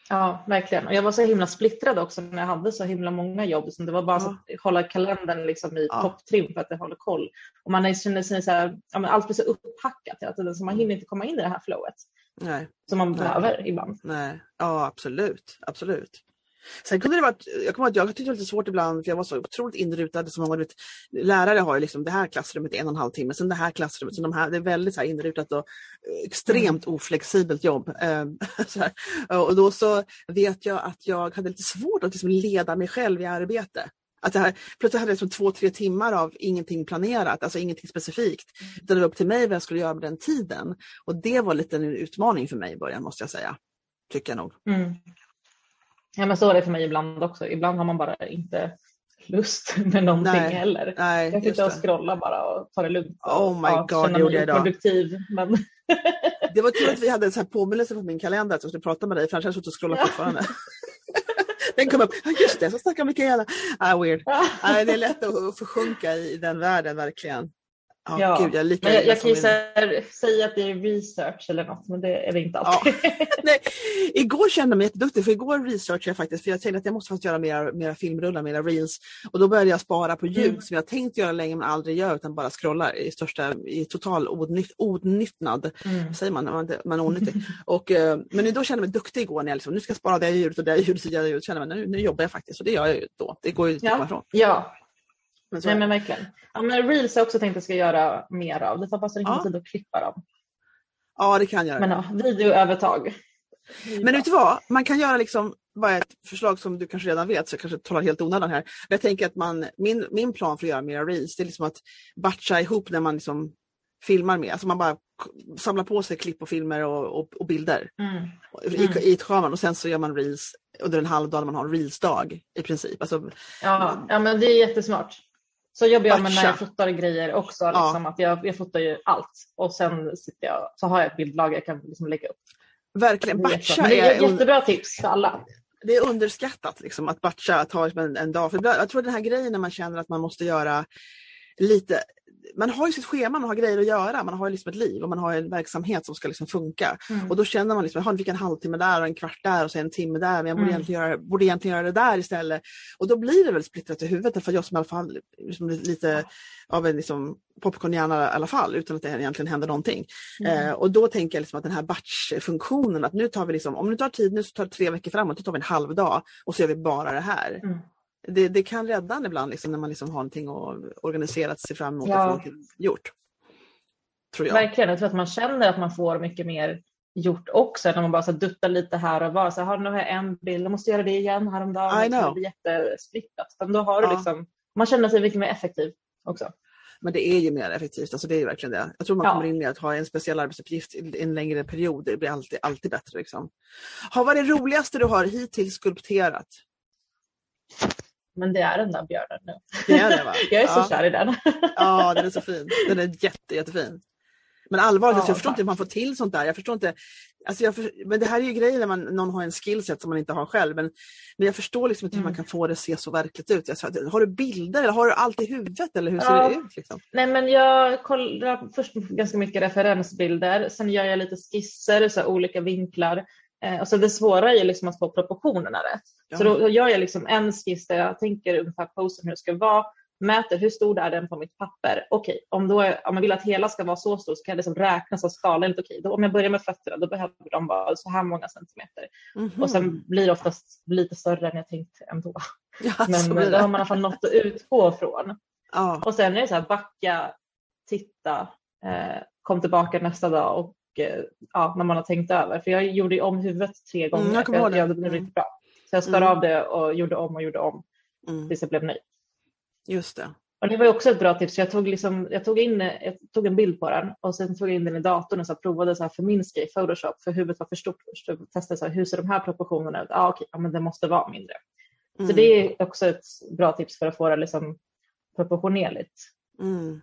Ja, verkligen. Och jag var så himla splittrad också när jag hade så himla många jobb. Så det var bara Ja. att hålla kalendern liksom i Ja. topptrim för att jag håller koll. Och man känner sig så här, ja, allt blir så upphackat hela tiden så man hinner inte komma in i det här flowet Nej. som man Nej. behöver ibland. Nej, ja absolut, absolut. Sen kunde det varit, jag kommer ihåg att jag tyckte det var lite svårt ibland för jag var så otroligt inrutad. Som många, vet, lärare har ju liksom det här klassrummet i en och en halv timme, sen det här klassrummet, sen de här, det är väldigt så inrutat och extremt oflexibelt jobb. Eh. (laughs) Och då så vet jag att jag hade lite svårt att liksom leda mig själv i arbete. Att det här, plötsligt hade jag liksom två, tre timmar av ingenting planerat, alltså ingenting specifikt. Utan det var upp till mig vad jag skulle göra med den tiden. Och det var lite en utmaning för mig i början måste jag säga. Tycker jag nog. Mm. Ja men så är det för mig ibland också. Ibland har man bara inte lust (laughs) med någonting Nej, heller. Nej, Jag sitter och scrollar bara och tar det lugnt. Oh my God, känna det gjorde jag idag. produktiv. Men... (laughs) det var tur att vi hade en sån här påminnelse på min kalender att jag skulle prata med dig för annars hade jag suttit och scrollat Ja. fortfarande. (laughs) den kom upp, ja just det, så snackar Mikaela. Ah, weird. Nej, det är lätt att försjunka i den världen verkligen. Ja, Ja, gud, jag lika Men jag, jag kan ju säga att det är research eller något, men det är det inte alltid. (laughs) Nej, igår kände jag mig jätteduktig för igår researchade jag faktiskt för jag tänkte att jag måste faktiskt göra mera, mera filmrullar, mera reels. Och då började jag spara på ljud Mm. som jag tänkt göra länge men aldrig gör utan bara scrollar i största, i total odnyt, odnyttnad. Mm. Säger man man, man onyttig. (laughs) och, eh, men då kände jag mig duktig igår när jag liksom, nu ska jag spara det ljudet och det ljudet och det ljudet. Kände jag, nu, nu jobbar jag faktiskt och det gör jag ju då. Det går ju inte Ja. ifrån. Ja, Men nej, men verkligen. Ja, men reels har jag också tänkt att jag ska göra mer av. Det tar bara så lite Ja. tid att klippa dem. Ja det kan jag. Men ja, videoövertag. Men vet du vad, man kan göra liksom bara ett förslag som du kanske redan vet så jag kanske talar helt onödan här. Men jag tänker att man, min, min plan för att göra mera reels det är liksom att batcha ihop när man liksom filmar med. Alltså man bara samlar på sig klipp och filmer och, och, och bilder Mm. i, Mm. i ett kameran och sen så gör man reels under en halv dag när man har reelsdag i princip. Alltså, Ja, ja, men det är jättesmart. Så jobbar jag med när jag fotar grejer också. Ja. Liksom, att jag, jag fotar ju allt och sen sitter jag, så har jag ett bildlager jag kan liksom lägga upp. verkligen, batcha är är, jättebra tips för alla. det är underskattat liksom, att batcha, att ha en, en dag. För jag tror den här grejen när man känner att man måste göra lite man har ju sitt schema, man har grejer att göra, man har liksom ett liv och man har en verksamhet som ska liksom funka. Mm. Och då känner man liksom, jag fick en halvtimme där och en kvart där och så en timme där, men jag borde, Mm. egentligen, göra, borde egentligen göra det där istället. Och då blir det väl splittrat i huvudet, för jag som i alla fall liksom lite av en liksom popcornhjärna i alla fall, utan att det egentligen händer någonting. Mm. Eh, och då tänker jag liksom att den här batch-funktionen, att nu tar vi liksom, om det tar tid nu så tar det tre veckor framåt, då tar vi en halv dag och så gör vi bara det här. Det, det kan rädda en ibland liksom, när man liksom har någonting att organiserat sig fram emot och Ja. få någonting gjort. Tror jag. Verkligen, jag tror att man känner att man får mycket mer gjort också när man bara så duttar lite här och var. Så här, nu har jag en bild, jag måste göra det igen häromdagen. I know. Det blir jättesplittrat. Men då har du Ja. liksom, man känner sig mycket mer effektiv också. Men det är ju mer effektivt, alltså det är ju verkligen det. Jag tror man Ja. kommer in med att ha en speciell arbetsuppgift i en längre period, det blir alltid, alltid bättre. Liksom. Ha, vad är det roligaste du har hittills skulpterat? Men det är den där björnen nu. Det är det va? (laughs) Jag är så ja. kär i den. Ja, den är så fin. Den är jätte, jättefin. Men allvarligt, Ja, alltså, jag förstår inte hur man får till sånt där. Jag förstår inte. Alltså jag för, men det här är ju grejer när man, någon har en skillset som man inte har själv. Men, men jag förstår liksom inte hur Mm. man kan få det att se så verkligt ut. Sa, har du bilder eller har du allt i huvudet eller hur ser Ja. det ut? Liksom? Nej men jag kollar först ganska mycket referensbilder, sen gör jag lite skisser, så olika vinklar. Eh, och så det svåra är liksom att få proportionerna rätt. Så Ja. då gör jag liksom en skiss där jag tänker ungefär posen hur det ska vara, mäter hur stor är den på mitt papper. Okej, om, då är, om man vill att hela ska vara så stor så kan jag liksom räkna så skalenligt. Okej, då, om jag börjar med fötterna då behöver de vara så här många centimeter. Mhm. Och sen blir det oftast lite större än jag tänkt ändå. (laughs) ja, Men så då har man i alla fall något att utgå från. Ja. Och sen är det så här backa, titta, eh, kom tillbaka nästa dag och ja, när man har tänkt över. För jag gjorde om huvudet tre gånger. Mm, jag kommer ihåg det. jag, det blev Mm. riktigt bra. Så jag skar Mm. av det och gjorde om och gjorde om Mm. tills jag blev nöjd. Just det. Och det var ju också ett bra tips. Jag tog, liksom, jag tog, in, jag tog en bild på den och sen tog jag in den i datorn och så provade så här förminska i Photoshop för huvudet var för stort först. Jag testade så här, hur ser de här proportionerna ut? Ah, okej, ja, men det måste vara mindre. Så Mm. det är också ett bra tips för att få det liksom proportionerligt. Mm.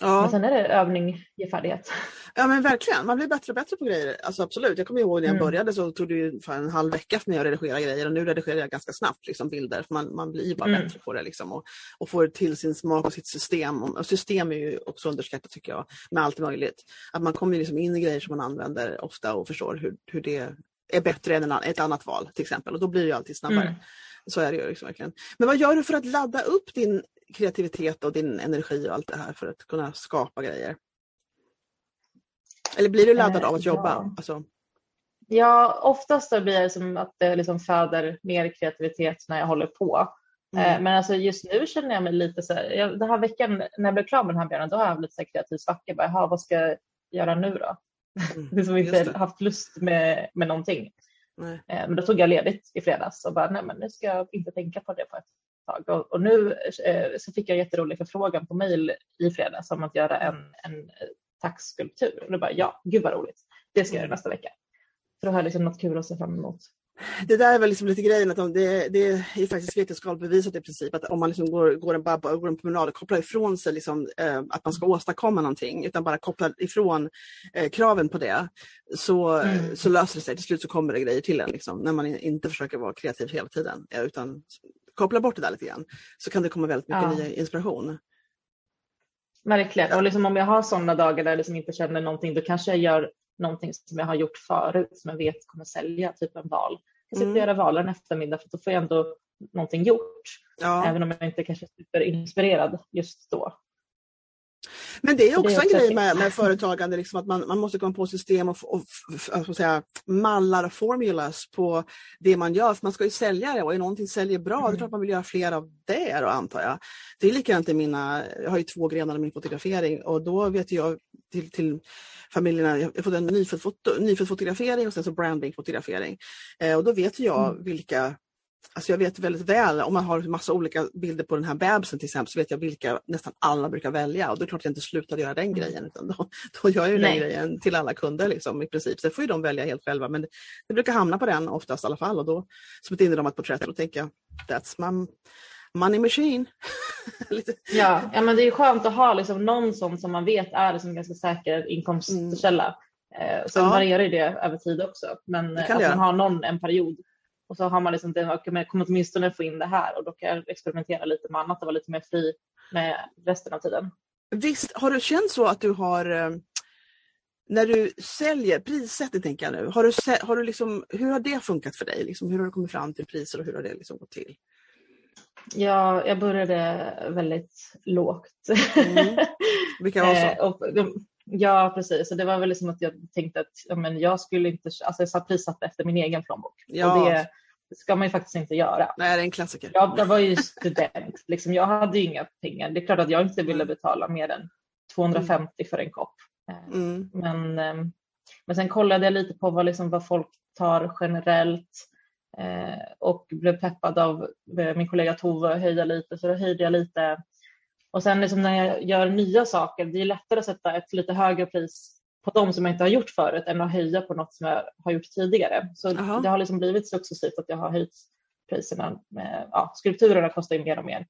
Men Ja. sen är det övning ger färdighet. ja, men verkligen. Man blir bättre och bättre på grejer. Alltså, absolut. Jag kommer ihåg när jag Mm. började så tog det ju en halv vecka för mig att redigera grejer och nu redigerar jag ganska snabbt liksom, bilder. För man, man blir bara Mm. bättre på det liksom, och, och får till sin smak och sitt system. Och system är ju också underskattat tycker jag med allt möjligt. Att man kommer liksom in i grejer som man använder ofta och förstår hur, hur det är bättre än ett annat val till exempel och då blir det ju alltid snabbare. Mm. Så är det ju liksom verkligen. Men vad gör du för att ladda upp din kreativitet och din energi och allt det här för att kunna skapa grejer? Eller blir du laddad Eh, av att jobba? ja. Alltså, Ja, oftast så blir det som att det liksom föder mer kreativitet när jag håller på. mm. Eh, Men alltså just nu känner jag mig lite så här, jag, den här veckan när jag blev klar med den här björnen, då har jag haft lite så här kreativ svacka. Bara, "Jaha, vad ska jag göra nu då? Mm. (laughs) Det är som Just inte haft lust med, med någonting. Nej. Eh, Men då tog jag ledigt i fredags och bara, nej men nu ska jag inte tänka på det på ett. Och, nu eh, så fick jag en jätterolig förfrågan på mail i fredags om att göra en, en taxskulptur. Och då bara ja, gud vad roligt. Det ska jag göra nästa vecka. Så då har jag liksom något kul att se fram emot. Det där är väl liksom lite grejen, att det, det är faktiskt vetenskapligt bevisat i princip att om man liksom går, går, en, bara, går en promenad och kopplar ifrån sig liksom, eh, att man ska åstadkomma någonting, utan bara kopplar ifrån eh, kraven på det, så, mm. så löser det sig. Till slut så kommer det grejer till en, liksom, när man inte försöker vara kreativ hela tiden, eh, utan koppla bort det där lite grann, så kan det komma väldigt mycket ja. ny inspiration. Verkligen, och liksom om jag har sådana dagar där jag liksom inte känner någonting, då kanske jag gör någonting som jag har gjort förut som jag vet kommer sälja, typ en val. Jag sitter och mm. göra valen eftermiddag för då får jag ändå någonting gjort. Ja. Även om jag inte kanske är superinspirerad just då. Men det är också det är en grej med, med (laughs) företagande, liksom att man, man måste komma på system och, och, och säga, mallar och formulas på det man gör. För man ska ju sälja det och är någonting säljer bra, mm. är klart man vill göra fler av det då, antar jag. Det är likadant i mina, jag har ju två grenar i min fotografering och då vet jag till, till familjerna, jag har fått en nyfödd, foto, nyfödd fotografering och sen så branding-fotografering. Eh, och då vet jag mm. vilka Alltså jag vet väldigt väl, om man har massa olika bilder på den här bebisen till exempel, så vet jag vilka nästan alla brukar välja. Och det är klart jag inte slutar göra den mm. grejen, utan då, då gör jag den grejen till alla kunder liksom, i princip. Sen får ju de välja helt själva, men det, det brukar hamna på den oftast i alla fall. Och då smiter de ett porträtt och tänker jag, that's my money machine. (laughs) ja, ja, men det är skönt att ha liksom någon sån som man vet är liksom ganska säker inkomstkälla. Mm. Eh, sen ja. varierar det över tid också, men att man har någon en period och så har man liksom, det, jag kommer åtminstone få in det här och då kan jag experimentera lite med annat och vara lite mer fri med resten av tiden. Visst, har du känt så att du har eh, när du säljer, prissättning tänker jag nu, har du, har du liksom, hur har det funkat för dig? Liksom, hur har du kommit fram till priser och hur har det liksom gått till? Ja, jag började väldigt lågt. Mm. Vilka var (laughs) så? Eh, och, ja, precis. Och det var väl liksom att jag tänkte att ja, men jag skulle inte, alltså jag prissatte efter min egen plånbok. Ja. Och det ska man ju faktiskt inte göra. Nej, det är en klassiker. Jag, jag var ju student, liksom, jag hade ju inga pengar. Det är klart att jag inte ville betala mer än 250 mm. för en kopp. Eh, mm. Men, ehm, men sen kollade jag lite på vad, liksom, vad folk tar generellt. Eh, och blev peppad av eh, min kollega Tove att höja lite så då höjde jag lite. Och sen liksom när jag gör nya saker, det är lättare att sätta ett lite högre pris på de som jag inte har gjort förut än att höja på något som jag har gjort tidigare. Så Aha. det har liksom blivit successivt att jag har höjt priserna. Med, ja, skulpturerna kostar ju mer och mer.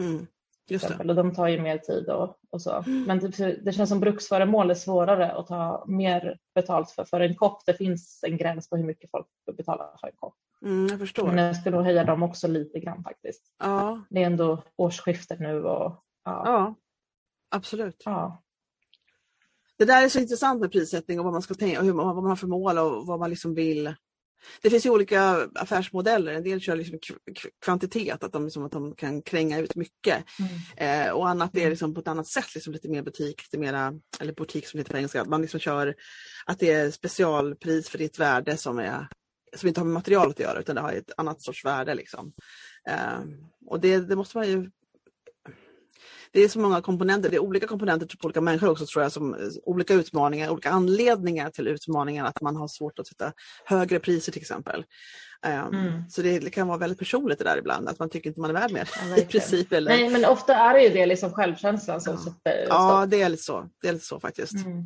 Mm. Just det. Och de tar ju mer tid och, och så. Mm. Men det, det, känns som bruksföremål är svårare att ta mer betalt för. För en kopp, det finns en gräns på hur mycket folk betalar för en kopp. Mm, jag förstår. Men jag skulle nog höja dem också lite grann faktiskt. Ja. Det är ändå årsskiftet nu och ja. ja absolut. Ja. Det där är så intressant med prissättning och vad man ska tänka, hur, vad man har för mål och vad man liksom vill. Det finns ju olika affärsmodeller. En del kör liksom kvantitet, att de, liksom, att de kan kränga ut mycket. Mm. Eh, och annat är mm. liksom på ett annat sätt, liksom lite mer butik, lite mera, eller butik som heter på engelska. Att man liksom kör att det är specialpris för ditt värde som, är, som inte har med materialet att göra utan det har ett annat sorts värde. Liksom. Eh, och det, det måste man ju det är så många komponenter, det är olika komponenter på olika människor också tror jag, som olika utmaningar, olika anledningar till utmaningen, att man har svårt att sätta högre priser till exempel. Um, mm. Så det kan vara väldigt personligt det där ibland, att man tycker inte man är värd mer ja, (laughs) i princip. Eller... Nej men ofta är det ju det liksom självkänslan som ja. sätter Ja det är lite så, det är lite så faktiskt. Mm.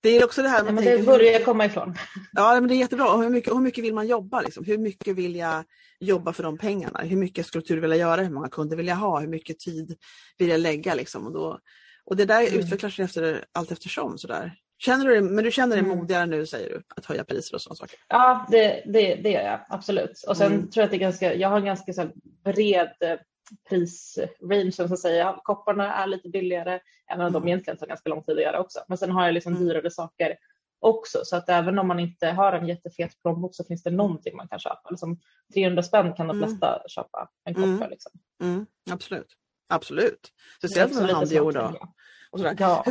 Det är också det här man ja, tänker, det börjar jag komma ifrån. Ja, men det är jättebra. Hur mycket, hur mycket vill man jobba? Liksom? Hur mycket vill jag jobba för de pengarna? Hur mycket skulptur vill jag göra? Hur många kunder vill jag ha? Hur mycket tid vill jag lägga? Liksom? Och, då, och det där mm. utvecklar sig efter, allt eftersom. Sådär. Känner du, men du känner dig mm. modigare nu säger du, att höja priser och sådana saker? Ja, det, det, det gör jag absolut. Och sen mm. tror jag att det är ganska, jag har en ganska så bred prisrange så att säga. Kopparna är lite billigare, även om mm. de egentligen tar ganska lång tid att göra också. Men sen har jag liksom mm. dyrare saker också så att även om man inte har en jättefet plånbok så finns det någonting man kan köpa. Liksom 300 spänn kan de mm. flesta mm. köpa en kopp mm. för. Liksom. Mm. Absolut. Absolut. Speciellt med handgjord. Ja.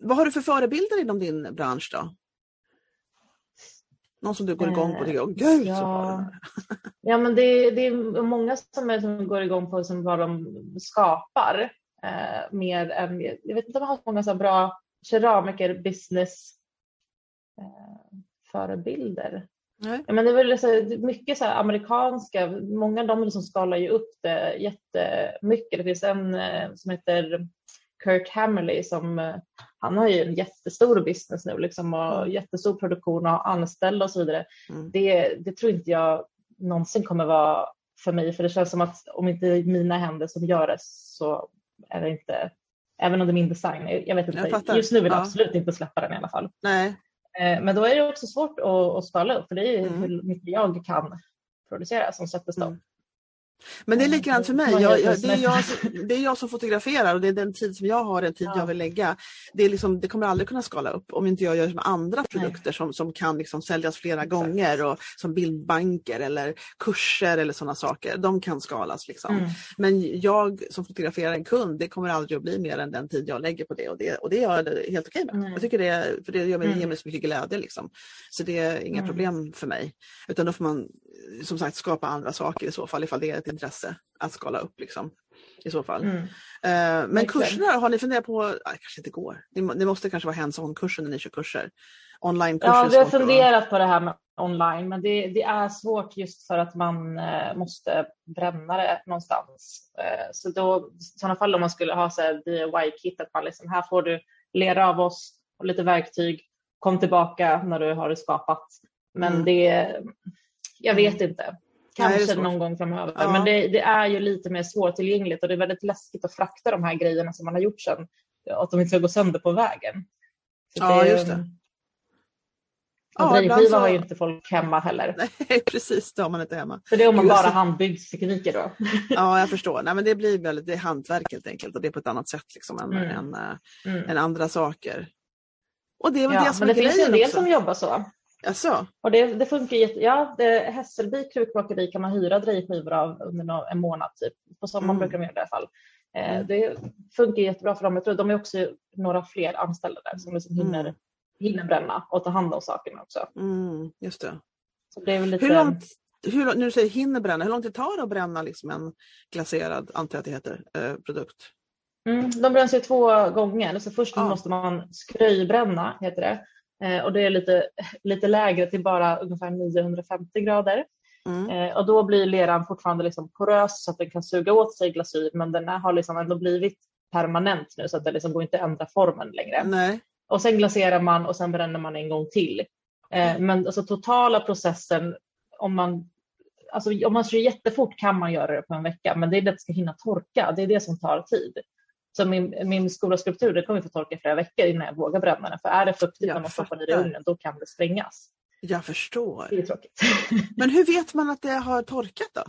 vad har du för förebilder inom din bransch då? Någon som du går igång på och tycker, åh gud ja. så bra (laughs) Ja men det, det, är många som, är, som går igång på som vad de skapar. Eh, mer än, jag vet inte om jag har så många så bra keramiker business eh, förebilder. Nej. Men det är väl så, mycket så amerikanska, många av dem liksom skalar ju upp det jättemycket. Det finns en eh, som heter Kurt Hammerley som eh, han har ju en jättestor business nu liksom och mm. jättestor produktion och anställda och så vidare. Mm. Det, det tror inte jag någonsin kommer vara för mig för det känns som att om inte mina händer som gör det så är det inte, även om det är min design, jag vet inte, jag just nu vill jag ja. absolut inte släppa den i alla fall. Nej. Eh, men då är det också svårt att, att upp för det är ju mm. hur mycket jag kan producera som sätter stopp. Mm. Men det är likadant för mig. Jag, jag, det, är jag, det är jag som fotograferar och det är den tid som jag har, den tid ja. jag vill lägga. Det, är liksom, det kommer aldrig kunna skala upp om inte jag gör som andra produkter som, som kan liksom säljas flera Exakt. gånger och som bildbanker eller kurser eller sådana saker. De kan skalas. Liksom. Mm. Men jag som fotograferar en kund, det kommer aldrig att bli mer än den tid jag lägger på det och det, och det är jag helt okej med. Mm. Jag tycker det, för det gör mig, mm. ger mig så mycket glädje. Liksom. Så det är inga mm. problem för mig. Utan då får man som sagt skapa andra saker i så fall ifall det är ett intresse att skala upp liksom. I så fall. Mm. Uh, men kurserna, har ni funderat på, nej, kanske inte går, det måste kanske vara hands-on-kurser när ni kör kurser? Online-kurser? Ja, vi har funderat på det här med online men det, det, är svårt just för att man uh, måste bränna det någonstans. Uh, så då, i sådana fall om man skulle ha DIY-kit, att man liksom, här får du lera av oss och lite verktyg, kom tillbaka när du har det skapat. Men mm. det, jag vet mm. inte. Kanske Nej, någon gång framöver. Ja. Men det, det, är ju lite mer svårtillgängligt och det är väldigt läskigt att frakta de här grejerna som man har gjort sen. Att de inte ska gå sönder på vägen. Så ja, det, just det. Ja, drejskiva så... har ju inte folk hemma heller. (laughs) Nej, precis. Det har man inte hemma. Så det är om man bara handbygdstekniker då. (laughs) ja, jag förstår. Nej, men det blir väldigt, det är hantverk helt enkelt och det är på ett annat sätt liksom, än, mm. än, äh, mm. än andra saker. Och det är väl ja, det som men är det finns en del också. som jobbar så. Jaså? Och det, det funkar jätte, ja, det, Hässelby krukmakeri kan man hyra drejskivor av under en månad typ. På sommaren mm. brukar de göra det i alla fall. Eh, mm. det funkar jättebra för dem. Jag tror de är också några fler anställda där som liksom hinner, mm. hinner bränna och ta hand om sakerna också. Mm, just det. Så det är lite... Hur långt, hur, när du säger hinner bränna, hur långt det tar det att bränna liksom en glaserad, antar jag att det heter, eh, produkt? Mm, de bränns ju två gånger. Så först ja. måste man skröjbränna, heter det. Eh, och det är lite, lite lägre till bara ungefär 950 grader. Mm. Eh, och då blir leran fortfarande liksom porös så att den kan suga åt sig glasyr men den har liksom ändå blivit permanent nu så att det liksom går inte att ändra formen längre. Nej. Och sen glaserar man och sen bränner man en gång till. Mm. Men alltså totala processen, om man, alltså, om man kör jättefort kan man göra det på en vecka men det är det att det ska hinna torka, det är det som tar tid. Så min, min stora skulptur det kommer få torka flera veckor innan jag vågar bränna den. För är det fuktigt när man stoppar ner i ugnen då kan det sprängas. Jag förstår. Det är tråkigt. (laughs) Men hur vet man att det har torkat då?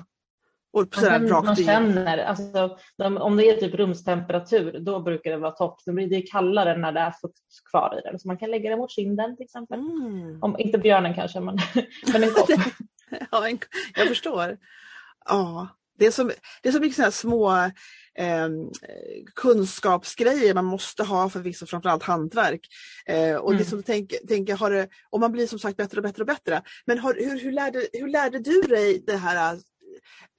Och man, kan, man känner, alltså, de, om det är typ rumstemperatur då brukar det vara topp. Det blir kallare när det är fukt kvar i den. Så man kan lägga det mot kinden till exempel. Mm. Om, inte björnen kanske men, (laughs) men en kopp. (laughs) ja, en, jag förstår. Ja, det är så, det är så mycket sådana små eh, kunskapsgrejer man måste ha förvisso, framförallt hantverk. Eh, och mm. det som tänk, tänk, har det, och man blir som sagt bättre och bättre och bättre. Men har, hur, hur, lärde, hur lärde du dig det här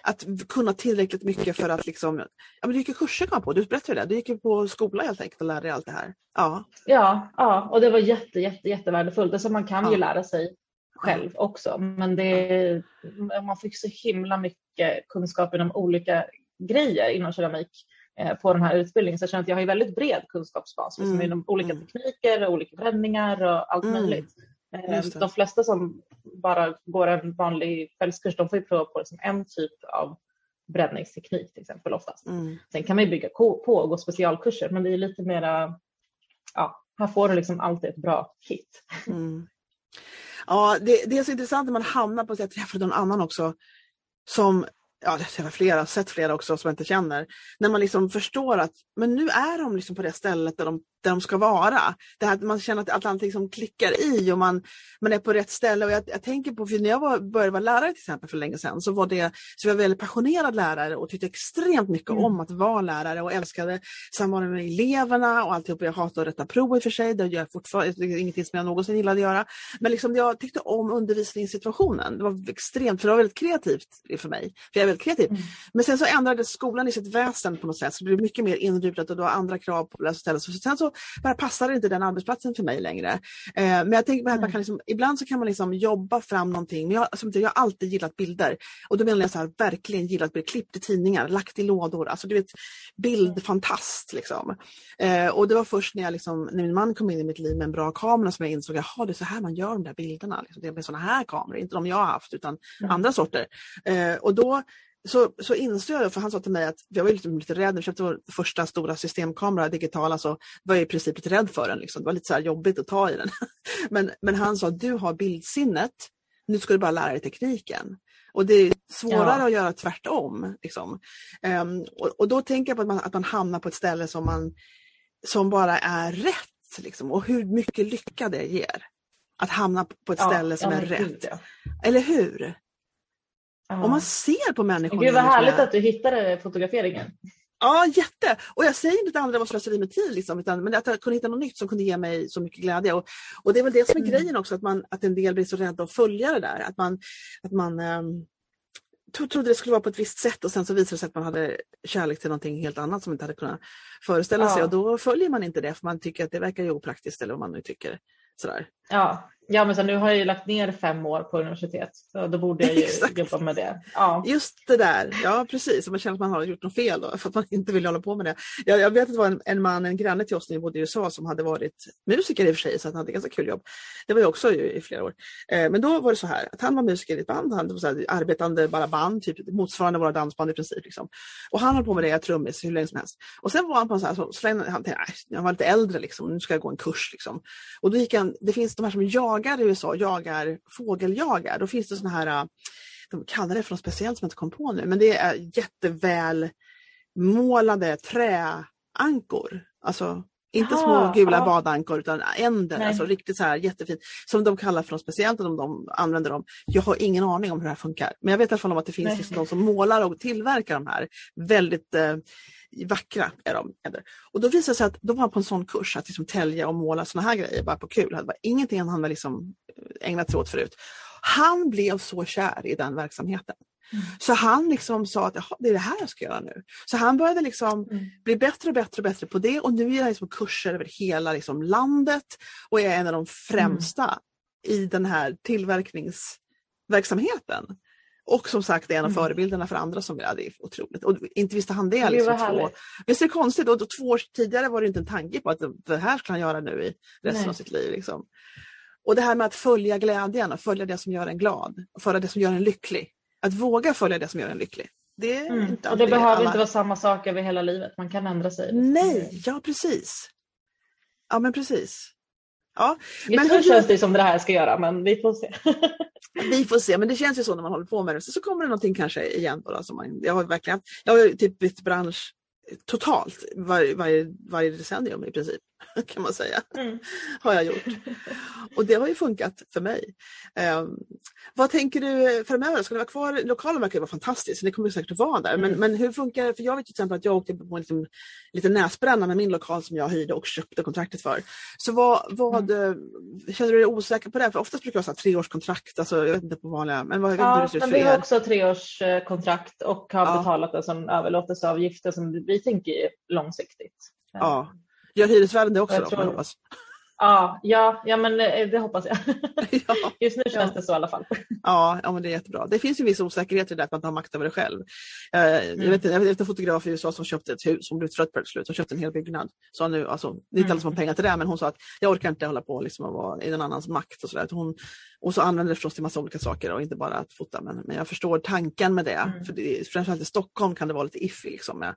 att kunna tillräckligt mycket för att liksom, ja men du gick ju kurser kan på, du berättade det, du gick ju på skola helt enkelt och lärde dig allt det här. Ja, ja, ja och det var jätte, jätte, jättevärdefullt. Alltså man kan ja. ju lära sig själv också men det, man fick så himla mycket kunskap inom olika grejer inom keramik eh, på den här utbildningen. Så jag känner att jag har väldigt bred kunskapsbas liksom, mm. inom olika mm. tekniker och olika bränningar och allt mm. möjligt. Eh, de flesta som bara går en vanlig kvällskurs de får ju prova på liksom en typ av bränningsteknik till exempel oftast. Mm. Sen kan man ju bygga på och gå specialkurser men det är lite mera, ja, här får du liksom alltid ett bra kit. Mm. Ja, det, det, är så intressant när man hamnar på att jag träffade någon annan också som ja, jag har flera, sett flera också som jag inte känner. När man liksom förstår att men nu är de liksom på det stället där de där de ska vara. Det här man känner att, att allt liksom klickar i och man, man är på rätt ställe. Och jag, jag tänker på, för när jag var, började vara lärare till exempel för länge sedan så var det så jag var väldigt passionerad lärare och tyckte extremt mycket mm. om att vara lärare och älskade samvaron med eleverna och alltihop. Jag hatar att rätta prov i och för sig, det gör jag fortfarande, ingenting som jag någonsin gillade att göra. Men liksom, jag tyckte om undervisningssituationen. Det var extremt, för det var väldigt kreativt för mig. För jag väldigt kreativ. Mm. Men sen så ändrades skolan i sitt väsen på något sätt, så det blev mycket mer inrutat och då andra krav på läsställen. Så sen så bara passade inte den arbetsplatsen för mig längre. Eh, men jag tänker att man Mm. kan liksom, ibland så kan man liksom jobba fram någonting. Men jag, som jag har alltid gillat bilder. Och då menar jag så här, verkligen gillat bilder, klippt i tidningar, lagt i lådor. Alltså du vet, bildfantast liksom. Eh, och det var först när, jag liksom, när min man kom in i mitt liv med en bra kamera som jag insåg, jaha det är så här man gör de där bilderna. Liksom. Det är med sådana här kameror, inte de jag har haft utan Mm. andra sorter. Eh, och då så, så insåg jag, för han sa till mig att jag var lite, lite rädd, när jag köpte vår första stora systemkamera digitala så var jag i princip lite rädd för den. Liksom. Det var lite så jobbigt att ta i den. (laughs) men, men han sa, du har bildsinnet, nu ska du bara lära dig tekniken. Och det är svårare Ja. att göra tvärtom. Liksom. Ehm, och, och då tänker jag på att man, att man hamnar på ett ställe som, man, som bara är rätt. Liksom, och hur mycket lycka det ger. Att hamna på ett ställe som ja, är rätt. ja. Eller hur? Om man ser på människor. Gud vad härligt är- att du hittade fotograferingen. Ja, jätte! Och jag säger inte att det andra var slöseri med tid, liksom, utan, men att jag kunde hitta något nytt som kunde ge mig så mycket glädje. Och, och det är väl det som är Mm. grejen också, att, man, att en del blir så rädda att följa det där. Att man, att man tro, trodde det skulle vara på ett visst sätt och sen så visade det sig att man hade kärlek till någonting helt annat som man inte hade kunnat föreställa sig. Ja. Och då följer man inte det för man tycker att det verkar ju opraktiskt eller vad man nu tycker. Sådär. Ja. ja, men så nu har jag ju lagt ner fem år på universitet. Så då borde jag ju (laughs) Exakt. jobba med det. Ja. Just det där, ja precis. Och man känner att man har gjort något fel då, för att man inte vill hålla på med det. Jag, jag vet att det var en, en man, en granne till oss när vi bodde i USA som hade varit musiker i och för sig, så han hade ganska kul jobb. Det var jag också i, i flera år. Eh, men då var det så här, att han var musiker i ett band, han var här, arbetande bara band, typ motsvarande våra dansband i princip. Liksom. Och han höll på med det, jag trummis, hur länge som helst. Och sen var han på en så här, så, så länge, han, tänkte, "Nej, han var lite äldre liksom, nu ska jag gå en kurs. Liksom. Och då gick han, det finns de här som jagar i USA, jagar, fågeljagar. Då finns det såna här, äh, de kallar det för något speciellt som jag inte kom på nu, men det är jätteväl målade träankor. Alltså inte små gula ja. badankor utan änder, Nej. alltså riktigt så här jättefint. Som de kallar för något speciellt och de, de använder dem. Jag har ingen aning om hur det här funkar. Men jag vet i alla fall om att det finns liksom de som målar och tillverkar de här. Väldigt eh, vackra är de. Och då visade det sig att de var på en sån kurs att liksom tälja och måla såna här grejer bara på kul. Det var ingenting han hade liksom ägnat sig åt förut. Han blev så kär i den verksamheten. Mm. Så han liksom sa att det är det här jag ska göra nu. Så han började liksom Mm. bli bättre och bättre och bättre på det och nu ger han liksom kurser över hela liksom landet och är en av de främsta i den här tillverkningsverksamheten. Och som sagt är en av Mm. förebilderna för andra som ja, det är otroligt. Och inte visste han det. Liksom, två. Visst är det konstigt? Och då, två år tidigare var det inte en tanke på att det här skulle han göra nu i resten Nej. av sitt liv. Liksom. Och det här med att följa glädjen och följa det som gör en glad. Och följa det som gör en lycklig. Att våga följa det som gör en lycklig. Det Mm. Och det behöver alla- inte vara samma sak över hela livet. Man kan ändra sig. Nej, ja precis. Ja men precis. Ja, Just Men nu hur- känns det som det här ska göra men vi får se. (laughs) vi får se. Men det känns ju så när man håller på med det. Så, så kommer det någonting kanske igen. Då, då, som man, jag har verkligen jag har typ bytt bransch totalt varje, varje, varje decennium i princip. (laughs) Kan man säga. Mm. Har jag gjort. Och det har ju funkat för mig. Ehm, vad tänker du framöver? Ska ni vara kvar? Lokalen verkar ju vara fantastisk, så ni kommer säkert att vara där. Men, Mm. men hur funkar För jag vet till exempel att jag åkte på en liksom, liten näsbränna med min lokal som jag hyrde och köpte kontraktet för. Så vad, vad Mm. eh, känner du dig osäker på det? För oftast brukar det vara treårskontrakt, alltså, jag vet inte på vanliga, men vad, Ja, det men vi har också treårskontrakt och har Ja. betalat en sån överlåtelseavgift som vi tänker långsiktigt. Ja. Gör hyresvärden det också Jag då? tror- jag hoppas? Ja, ja, ja men eh, det hoppas jag. (laughs) ja. (laughs) Just nu känns Ja. det så i alla fall. Ja, ja, men det är jättebra. Det finns ju viss osäkerhet i det att man har makt över det själv. Eh, Jag, Mm. vet, jag vet en fotograf i USA som köpte ett hus, som blev trött på det slut, som köpte en hel byggnad. Så nu, alltså, det är inte alla som har pengar till det, men hon sa att jag orkar inte hålla på liksom, och vara i någon annans makt. Och så, där. Hon, och så använder det förstås till massa olika saker och inte bara att fota. Men, men jag förstår tanken med det. Mm. För det, framförallt i Stockholm kan det vara lite iffy liksom, med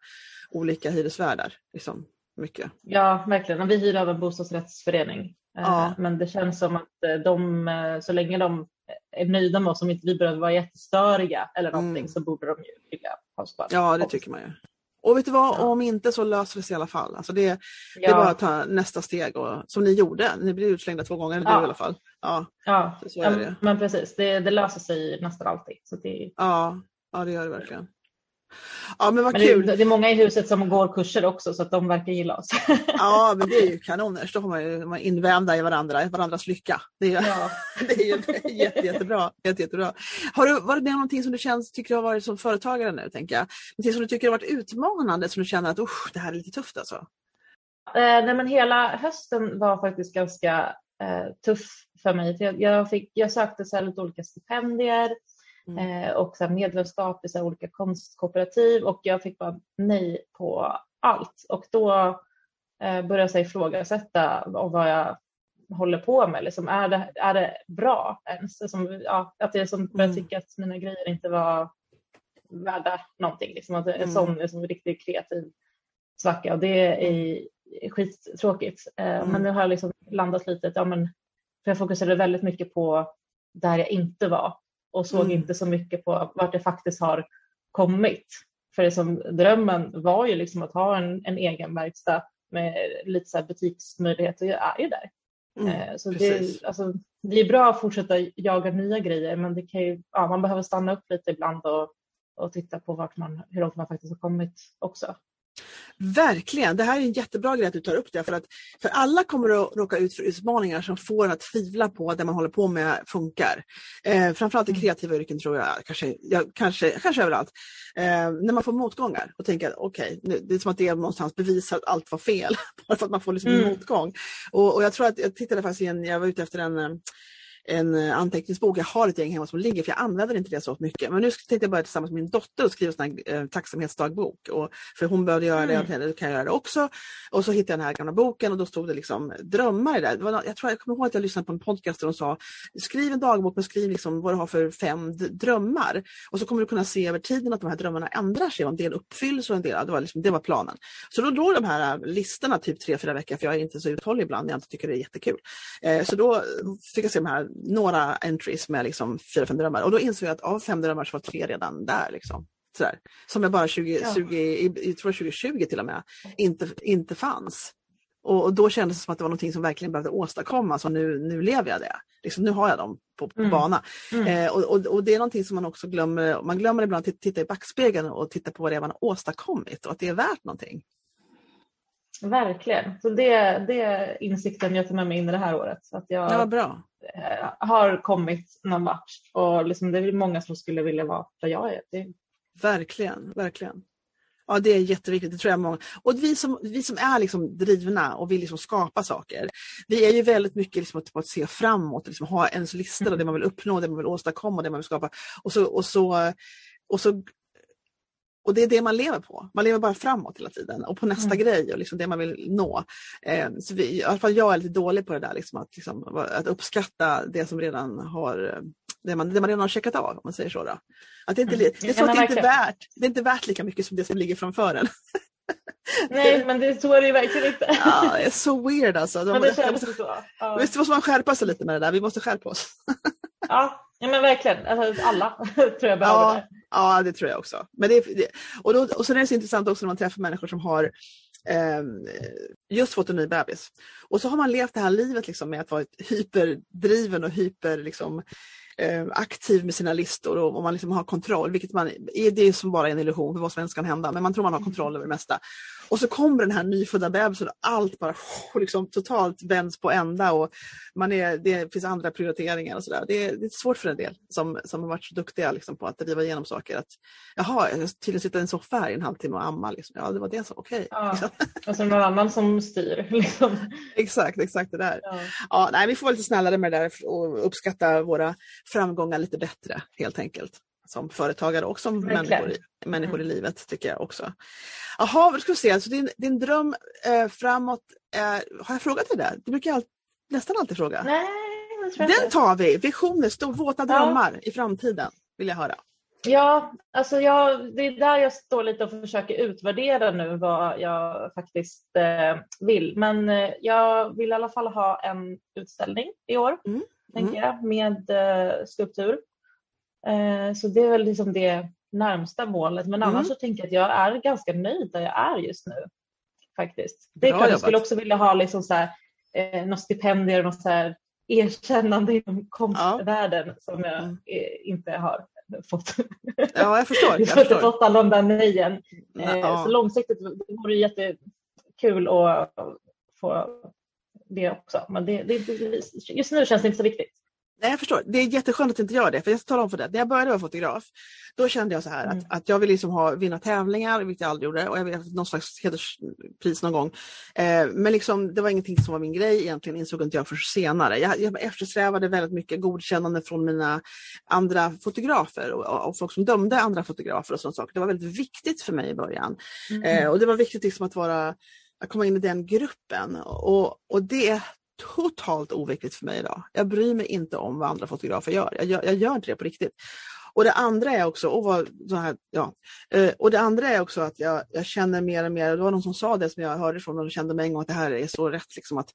olika hyresvärdar. Liksom, mycket. Ja, verkligen. Vi hyr av en bostadsrättsförening. Eh, Ja. Men det känns som att eh, de, eh, så länge de är nöjda med oss, om inte vi behöver vara jättestöriga eller någonting, Mm. så borde de ju vilja oss kvar. Ja, det tycker man ju. Och vet du vad, Ja. om inte så löser det sig i alla fall. Alltså det, Ja, Det är bara att ta nästa steg och, som ni gjorde. Ni blev utslängda två gånger, eller Ja. du i alla fall. Ja, ja, så det. men precis. Det, det löser sig nästan alltid. Så det, ja, ja det gör det verkligen. Ja men vad Men kul. det, det är många i huset som går kurser också så att de verkar gilla oss. (laughs) Ja men det är ju kanoners. Då har man ju man är invända i varandra, varandras lycka. Det är, Ja. (laughs) det är ju (laughs) jätte, jättebra. Jätte, jättebra. Har du varit med om någonting som du känns, tycker har varit som företagare nu tänker jag? Någonting som du tycker har varit utmanande som du känner att usch, det här är lite tufft alltså? Eh, nej, men hela hösten var faktiskt ganska eh, tuff för mig. För jag, jag, fick, jag sökte så lite olika stipendier Mm. eh, och så medlemskap i så olika konstkooperativ och jag fick bara nej på allt. Och då eh, började jag ifrågasätta om vad jag håller på med. Liksom, är, det, är det bra ens? Som, ja, att jag som började Mm. tycka att mina grejer inte var värda någonting. Liksom, att en Mm. sån liksom, riktigt kreativ svacka och det är är skittråkigt. Eh, Mm. Men nu har jag liksom landat lite, ja, men, för jag fokuserade väldigt mycket på där jag inte var och såg Mm. inte så mycket på vart jag faktiskt har kommit. För det som, drömmen var ju liksom att ha en, en egen verkstad med lite så här butiksmöjlighet och jag är ju där. Mm, Eh, så det, alltså, det är bra att fortsätta jaga nya grejer men det kan ju, ja, man behöver stanna upp lite ibland och, och titta på vart man, hur långt man faktiskt har kommit också. Verkligen, det här är en jättebra grej att du tar upp det. För, att, för alla kommer att råka ut för utmaningar som får en att tvivla på att det man håller på med funkar. Eh, framförallt i Mm. kreativa yrken tror jag, kanske, ja, kanske, kanske överallt. Eh, när man får motgångar och tänker att okej, nu- det är som att det är någonstans bevisar att allt var fel. (laughs) Bara för att man får liksom en Mm. motgång. Och, och jag tror att jag tittade faktiskt igen, jag var ute efter en eh, en eh, anteckningsbok. Jag har ett gäng hemma som ligger för jag använder inte det så mycket. Men nu tänkte jag börja tillsammans med min dotter och skriva en eh, tacksamhetsdagbok. Och, för hon behövde göra det, Mm. och då kan jag göra det också. Och så hittade jag den här gamla boken och då stod det liksom drömmar i där. Det var, jag, tror, jag kommer ihåg att jag lyssnade på en podcast där de sa skriv en dagbok men skriv liksom vad du har för fem drömmar. Och så kommer du kunna se över tiden att de här drömmarna ändrar sig och en del uppfylls och en del, det var, liksom, det var planen. Så då låg de här äh, listorna typ tre, fyra veckor för jag är inte så uthållig ibland när jag inte tycker det är jättekul. Eh, så då fick jag se de här, några entries med liksom fyra, fem drömmar och då insåg jag att av fem drömmar så var tre redan där. Liksom. Sådär. Som jag bara 20, Ja. 20, i- i- jag tror 2020 till och med inte, inte fanns. Och, och då kändes det som att det var någonting som verkligen behövde åstadkommas och nu, nu lever jag det. Liksom, nu har jag dem på, på Mm. bana. Mm. Eh, och, och, och det är någonting som man också glömmer. Man glömmer ibland att titta i backspegeln och titta på vad det är man har åstadkommit och att det är värt någonting. Verkligen. Så det, det är insikten jag tar med mig in i det här året. Så att jag Ja, bra. eh, har kommit någon vart och liksom, det är många som skulle vilja vara där jag är. Det, Verkligen, verkligen. Ja, det är jätteviktigt. Det tror jag många. Och vi som, vi som är liksom drivna och vill liksom skapa saker. Vi är ju väldigt mycket liksom på att se framåt, liksom ha ens listor och det man vill uppnå, det man vill åstadkomma, det man vill skapa. Och så, och så, och så och det är det man lever på. Man lever bara framåt hela tiden och på nästa Mm. grej och liksom det man vill nå. Eh, så vi, I alla fall jag är lite dålig på det där, liksom, att, liksom, att uppskatta det som redan har eh, det man, det man redan har checkat av, om man säger så. Då. Att det, är inte, Mm. det, är Ja, så att men det, är inte verkligen. värt, det är inte värt lika mycket som det som ligger framför en. (laughs) nej, men det, så är det ju verkligen inte. Ja, det är så weird alltså. De, men det känns måste, så. Ja. visst måste man skärpa sig lite med det där, vi måste skärpa oss. (laughs) Ja, ja, men verkligen. Alltså, alla (laughs) tror jag behöver Ja, det. ja, det tror jag också. Men det, det, och, då, och sen är det så intressant också när man träffar människor som har ehm, just fått en ny bebis. Och så har man levt det här livet liksom med att vara hyperdriven och hyper liksom, eh, aktiv med sina listor och, och man liksom har kontroll, vilket man, är- det är som bara en illusion för vad som helst kan hända, men man tror man har kontroll över det mesta. Och så kommer den här nyfödda bebisen och allt bara (laughs) liksom, totalt vänds på ända och man är, det finns andra prioriteringar och sådär. Det, är- det är svårt för en del som, som har varit så duktiga liksom, på att driva igenom saker. Att, Jaha, tydligen sitta i en soffa här i en halvtimme och amma. Liksom. Ja, det var det som, okej. Ja. Och så någon annan som styr. (laughs) Liksom. exakt, exakt det där. Ja. Ja, nej, vi får vara lite snällare med det där och uppskatta våra framgångar lite bättre helt enkelt. Som företagare och som människor, i, människor i livet tycker jag också. Jaha, vad ska vi se, alltså din, din dröm eh, framåt, eh, har jag frågat dig det? Det brukar jag all, nästan alltid fråga. Nej, det tror jag Den tar vi! Visioner, stor, våta drömmar i framtiden vill jag höra. Ja, alltså jag, det är där jag står lite och försöker utvärdera nu vad jag faktiskt eh, vill. Men eh, jag vill i alla fall ha en utställning i år, Mm, tänker jag, med eh, skulptur. Eh, så det är väl liksom det närmsta målet. Men Mm. annars så tänker jag att jag är ganska nöjd där jag är just nu. Faktiskt. Det är Bra klart jag skulle också vilja ha liksom så här, eh, något stipendier och så här erkännande inom konstvärlden som jag Mm. eh, inte har fått, ja, jag förstår, (laughs) jag inte förstår. fått alla de där nejen. Ja. Eh, Så långsiktigt det vore det jättekul att få det också. Men det, det, just nu känns det inte så viktigt. Nej, jag förstår. Det är jätteskönt att inte göra det. För jag ska tala om för det. När jag började vara fotograf, då kände jag så här Mm. att, att jag vill liksom ha, vinna tävlingar, vilket jag aldrig gjorde. Och jag vill ha någon slags hederspris någon gång. Eh, men liksom, det var ingenting som var min grej egentligen, insåg inte jag förrän senare. Jag, jag eftersträvade väldigt mycket godkännande från mina andra fotografer och, och folk som dömde andra fotografer och sånt saker. Det var väldigt viktigt för mig i början. Eh, och det var viktigt liksom att vara att komma in i den gruppen och, och det totalt oviktigt för mig idag. Jag bryr mig inte om vad andra fotografer gör. Jag gör, jag gör inte det på riktigt. Och det andra är också, och, vad, så här, ja, eh, och det andra är också att jag, jag känner mer och mer, det var någon som sa det som jag hörde från och kände mig en gång att det här är så rätt. Liksom att,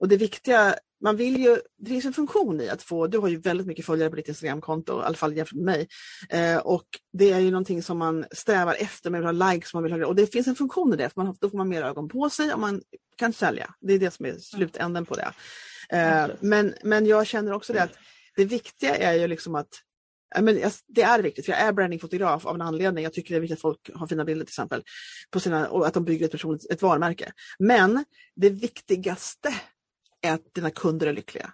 och det viktiga, man vill ju, det finns en funktion i att få, du har ju väldigt mycket följare på ditt Instagramkonto, i alla fall jämfört med mig. Eh, och det är ju någonting som man strävar efter, man vill ha likes, man vill ha och det finns en funktion i det, för man, då får man mer ögon på sig och man kan sälja. Det är det som är slutänden på det. Eh, men, men jag känner också det att det viktiga är ju liksom att men det är viktigt, för jag är brandingfotograf av en anledning. Jag tycker det är viktigt att folk har fina bilder till exempel. På sina, och att de bygger ett, personligt, ett varumärke. Men det viktigaste är att dina kunder är lyckliga.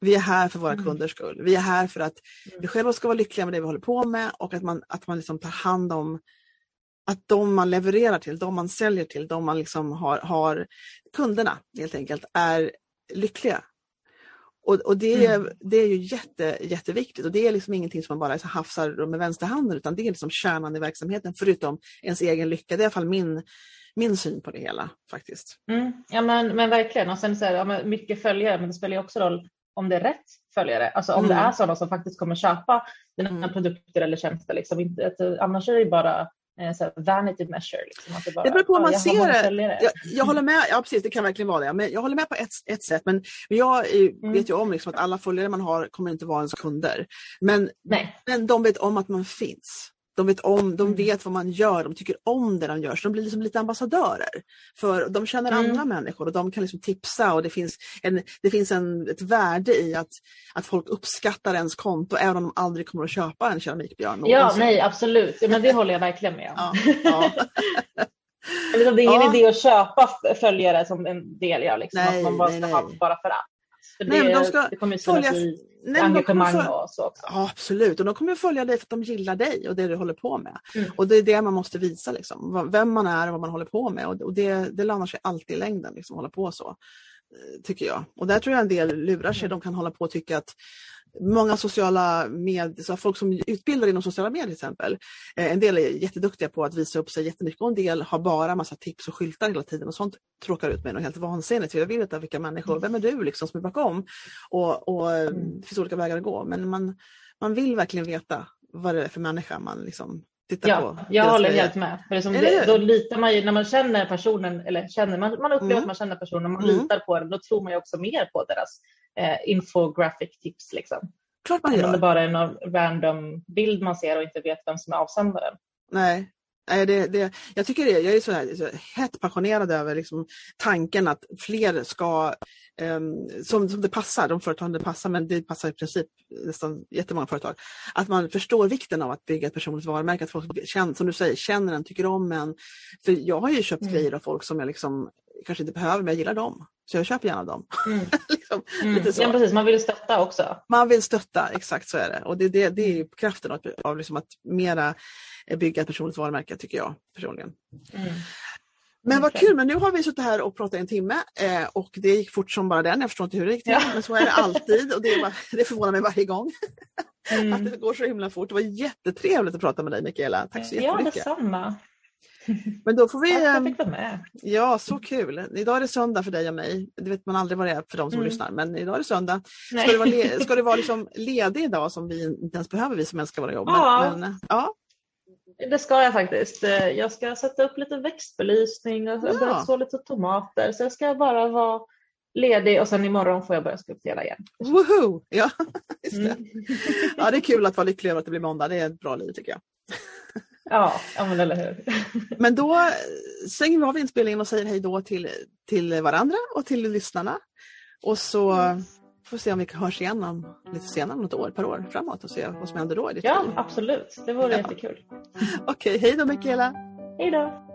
Vi är här för våra Mm. kunders skull. Vi är här för att Mm. vi själva ska vara lyckliga med det vi håller på med och att man, att man liksom tar hand om att de man levererar till, de man säljer till, de man liksom har, har kunderna helt enkelt är lyckliga. Och, och det, är, Mm. det är ju jätte, jätteviktigt och det är liksom ingenting som man bara hafsar med vänsterhanden utan det är liksom kärnan i verksamheten förutom ens egen lycka. Det är i alla fall min, min syn på det hela faktiskt. Mm, ja men, men verkligen. Och sen så här, ja, men mycket följare, men det spelar ju också roll om det är rätt följare. Alltså om Mm. det är sådana som faktiskt kommer köpa dina Mm. produkter eller tjänster. Liksom. Att, annars är det bara eh, så här, vanity measure. Liksom. Att det, bara, Det beror på hur man ser det. Jag, jag håller med, ja precis det kan verkligen vara det. Men jag håller med på ett, ett sätt men jag är, Mm. vet ju om liksom att alla följare man har kommer inte vara ens kunder. Men, Nej. men de vet om att man finns. De vet, om, de Mm. vet vad man gör, de tycker om det de gör. Så de blir liksom lite ambassadörer. För de känner Mm. andra människor och de kan liksom tipsa och det finns, en, det finns en, ett värde i att, att folk uppskattar ens konto även om de aldrig kommer att köpa en keramikbjörn. Ja, någonsin. nej absolut. Ja, men det håller jag verkligen med om. Ja, (laughs) ja. Det är ingen Ja. idé att köpa följare som en del gör. Liksom. Nej, att man bara nej, ska nej. ha bara för att. För Nej, det, men de ska det kommer ju följa- Nej, engagemang för- och så också. Ja, absolut, och de kommer följa dig för att de gillar dig och det du håller på med. Mm. Och det är det man måste visa, liksom. vem man är och vad man håller på med. Och det, det lönar sig alltid i längden, liksom, att hålla på så. Eh, Tycker jag. Och där tror jag en del lurar sig. De kan hålla på och tycka att många sociala medier, så folk som utbildar inom sociala medier till exempel, eh, en del är jätteduktiga på att visa upp sig jättemycket och en del har bara massa tips och skyltar hela tiden och sånt tråkar ut mig något helt vansinnigt. För jag vill veta vilka människor, vem är du liksom som är bakom? Och, och eh, Mm. det finns olika vägar att gå men man, man vill verkligen veta vad det är för människa man liksom tittar Ja, på. jag håller grejer. helt med. För det är som det, då litar man ju, när man känner personen, eller känner, man, man upplever Mm. att man känner personen, man Mm. litar på den, då tror man ju också mer på deras eh, infographic tips. Liksom. Klart man Än om det gör. bara är någon random bild man ser och inte vet vem som är avsändaren. Nej. Nej, det, det, jag tycker det, jag är så, här, så hett passionerad över liksom, tanken att fler ska, ehm, som, som det passar, de företagen det passar, men det passar i princip nästan jättemånga företag, att man förstår vikten av att bygga ett personligt varumärke, att folk känner, som du säger, känner en, tycker om en. För jag har ju köpt Mm. grejer av folk som jag liksom kanske inte behöver, men jag gillar dem. Så jag köper gärna dem. Mm. (laughs) liksom, Mm. lite så. Ja, precis, man vill stötta också. Man vill stötta, exakt så är det. Och det, det, det är ju kraften av, av liksom att mera bygga ett personligt varumärke tycker jag personligen. Mm. Men vad kul, men nu har vi suttit här och pratat en timme eh, och det gick fort som bara den. Jag förstår inte hur det gick till, Ja. men så är det alltid och det, är bara, det förvånar mig varje gång (laughs) att Mm. det går så himla fort. Det var jättetrevligt att prata med dig Mikaela. Tack så Ja, jättemycket. detsamma. (laughs) men då får vi, Tack att ehm, jag fick vara med. ja så kul. Idag är det söndag för dig och mig. Det vet man aldrig vad det är för de som Mm. lyssnar, men idag är det söndag. Ska Nej. det vara, le- (laughs) ska det vara liksom ledig idag som vi inte ens behöver, vi som älskar våra jobb? Ja. Men, ja. Det ska jag faktiskt. Eh, Jag ska sätta upp lite växtbelysning och jag Ja. så lite tomater. Så jag ska bara vara ledig och sen imorgon får jag börja skulptera igen. Woho! Ja, (laughs) just det. Mm. ja, det är kul att vara lycklig över att det blir måndag. Det är ett bra liv tycker jag. Ja, ja men eller hur. Men då stänger vi av inspelningen och säger hej då till, till varandra och till lyssnarna. Och så får se om vi hörs igen om, lite senare, något år, par år framåt och se vad som händer då i ditt Ja, liv. absolut. Det vore Ja. jättekul. (laughs) Okej, hej då Mikaela! Hej då!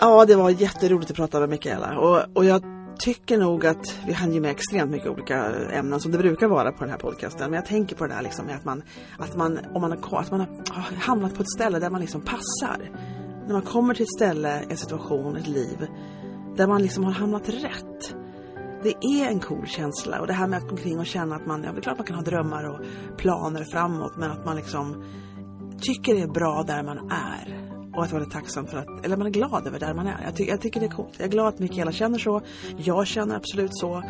Ja, det var jätteroligt att prata med Mikaela och, och jag tycker nog att vi hann ju med extremt mycket olika ämnen som det brukar vara på den här podcasten. Men jag tänker på det där liksom med att man, att man, om man, har, att man har ah, hamnat på ett ställe där man liksom passar. När man kommer till ett ställe, en situation, ett liv där man liksom har hamnat rätt. Det är en cool känsla och det här med att gå omkring och känna att man, ja det är klart man kan ha drömmar och planer framåt men att man liksom tycker det är bra där man är. Och att man är tacksam för att, eller man är glad över där man är. Jag, ty jag tycker det är coolt. Jag är glad att Mikaela känner så. Jag känner absolut så.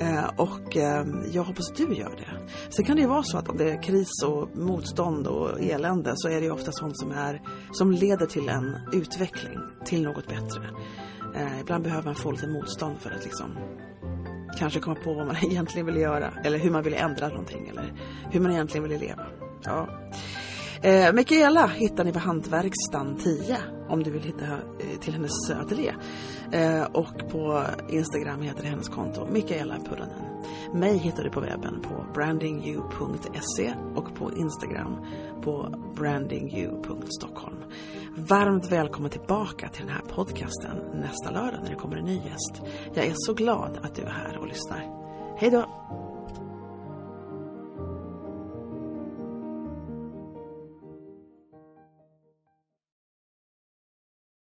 Eh, och eh, jag hoppas att du gör det. Sen kan det ju vara så att om det är kris och motstånd och elände så är det ju ofta sånt som, är, som leder till en utveckling, till något bättre. Eh, ibland behöver man få lite motstånd för att liksom kanske komma på vad man (laughs) egentligen vill göra. Eller hur man vill ändra någonting. Eller hur man egentligen vill leva. Ja. Eh, Mikaela hittar ni på Hantverkstan 10 om du vill hitta eh, till hennes ateljé. Eh, och på Instagram heter hennes konto Mikaela Puranen. Mig hittar du på webben på brandingyou.se och på Instagram på brandingyou.stockholm. Varmt välkommen tillbaka till den här podcasten nästa lördag när det kommer en ny gäst. Jag är så glad att du är här och lyssnar. Hej då!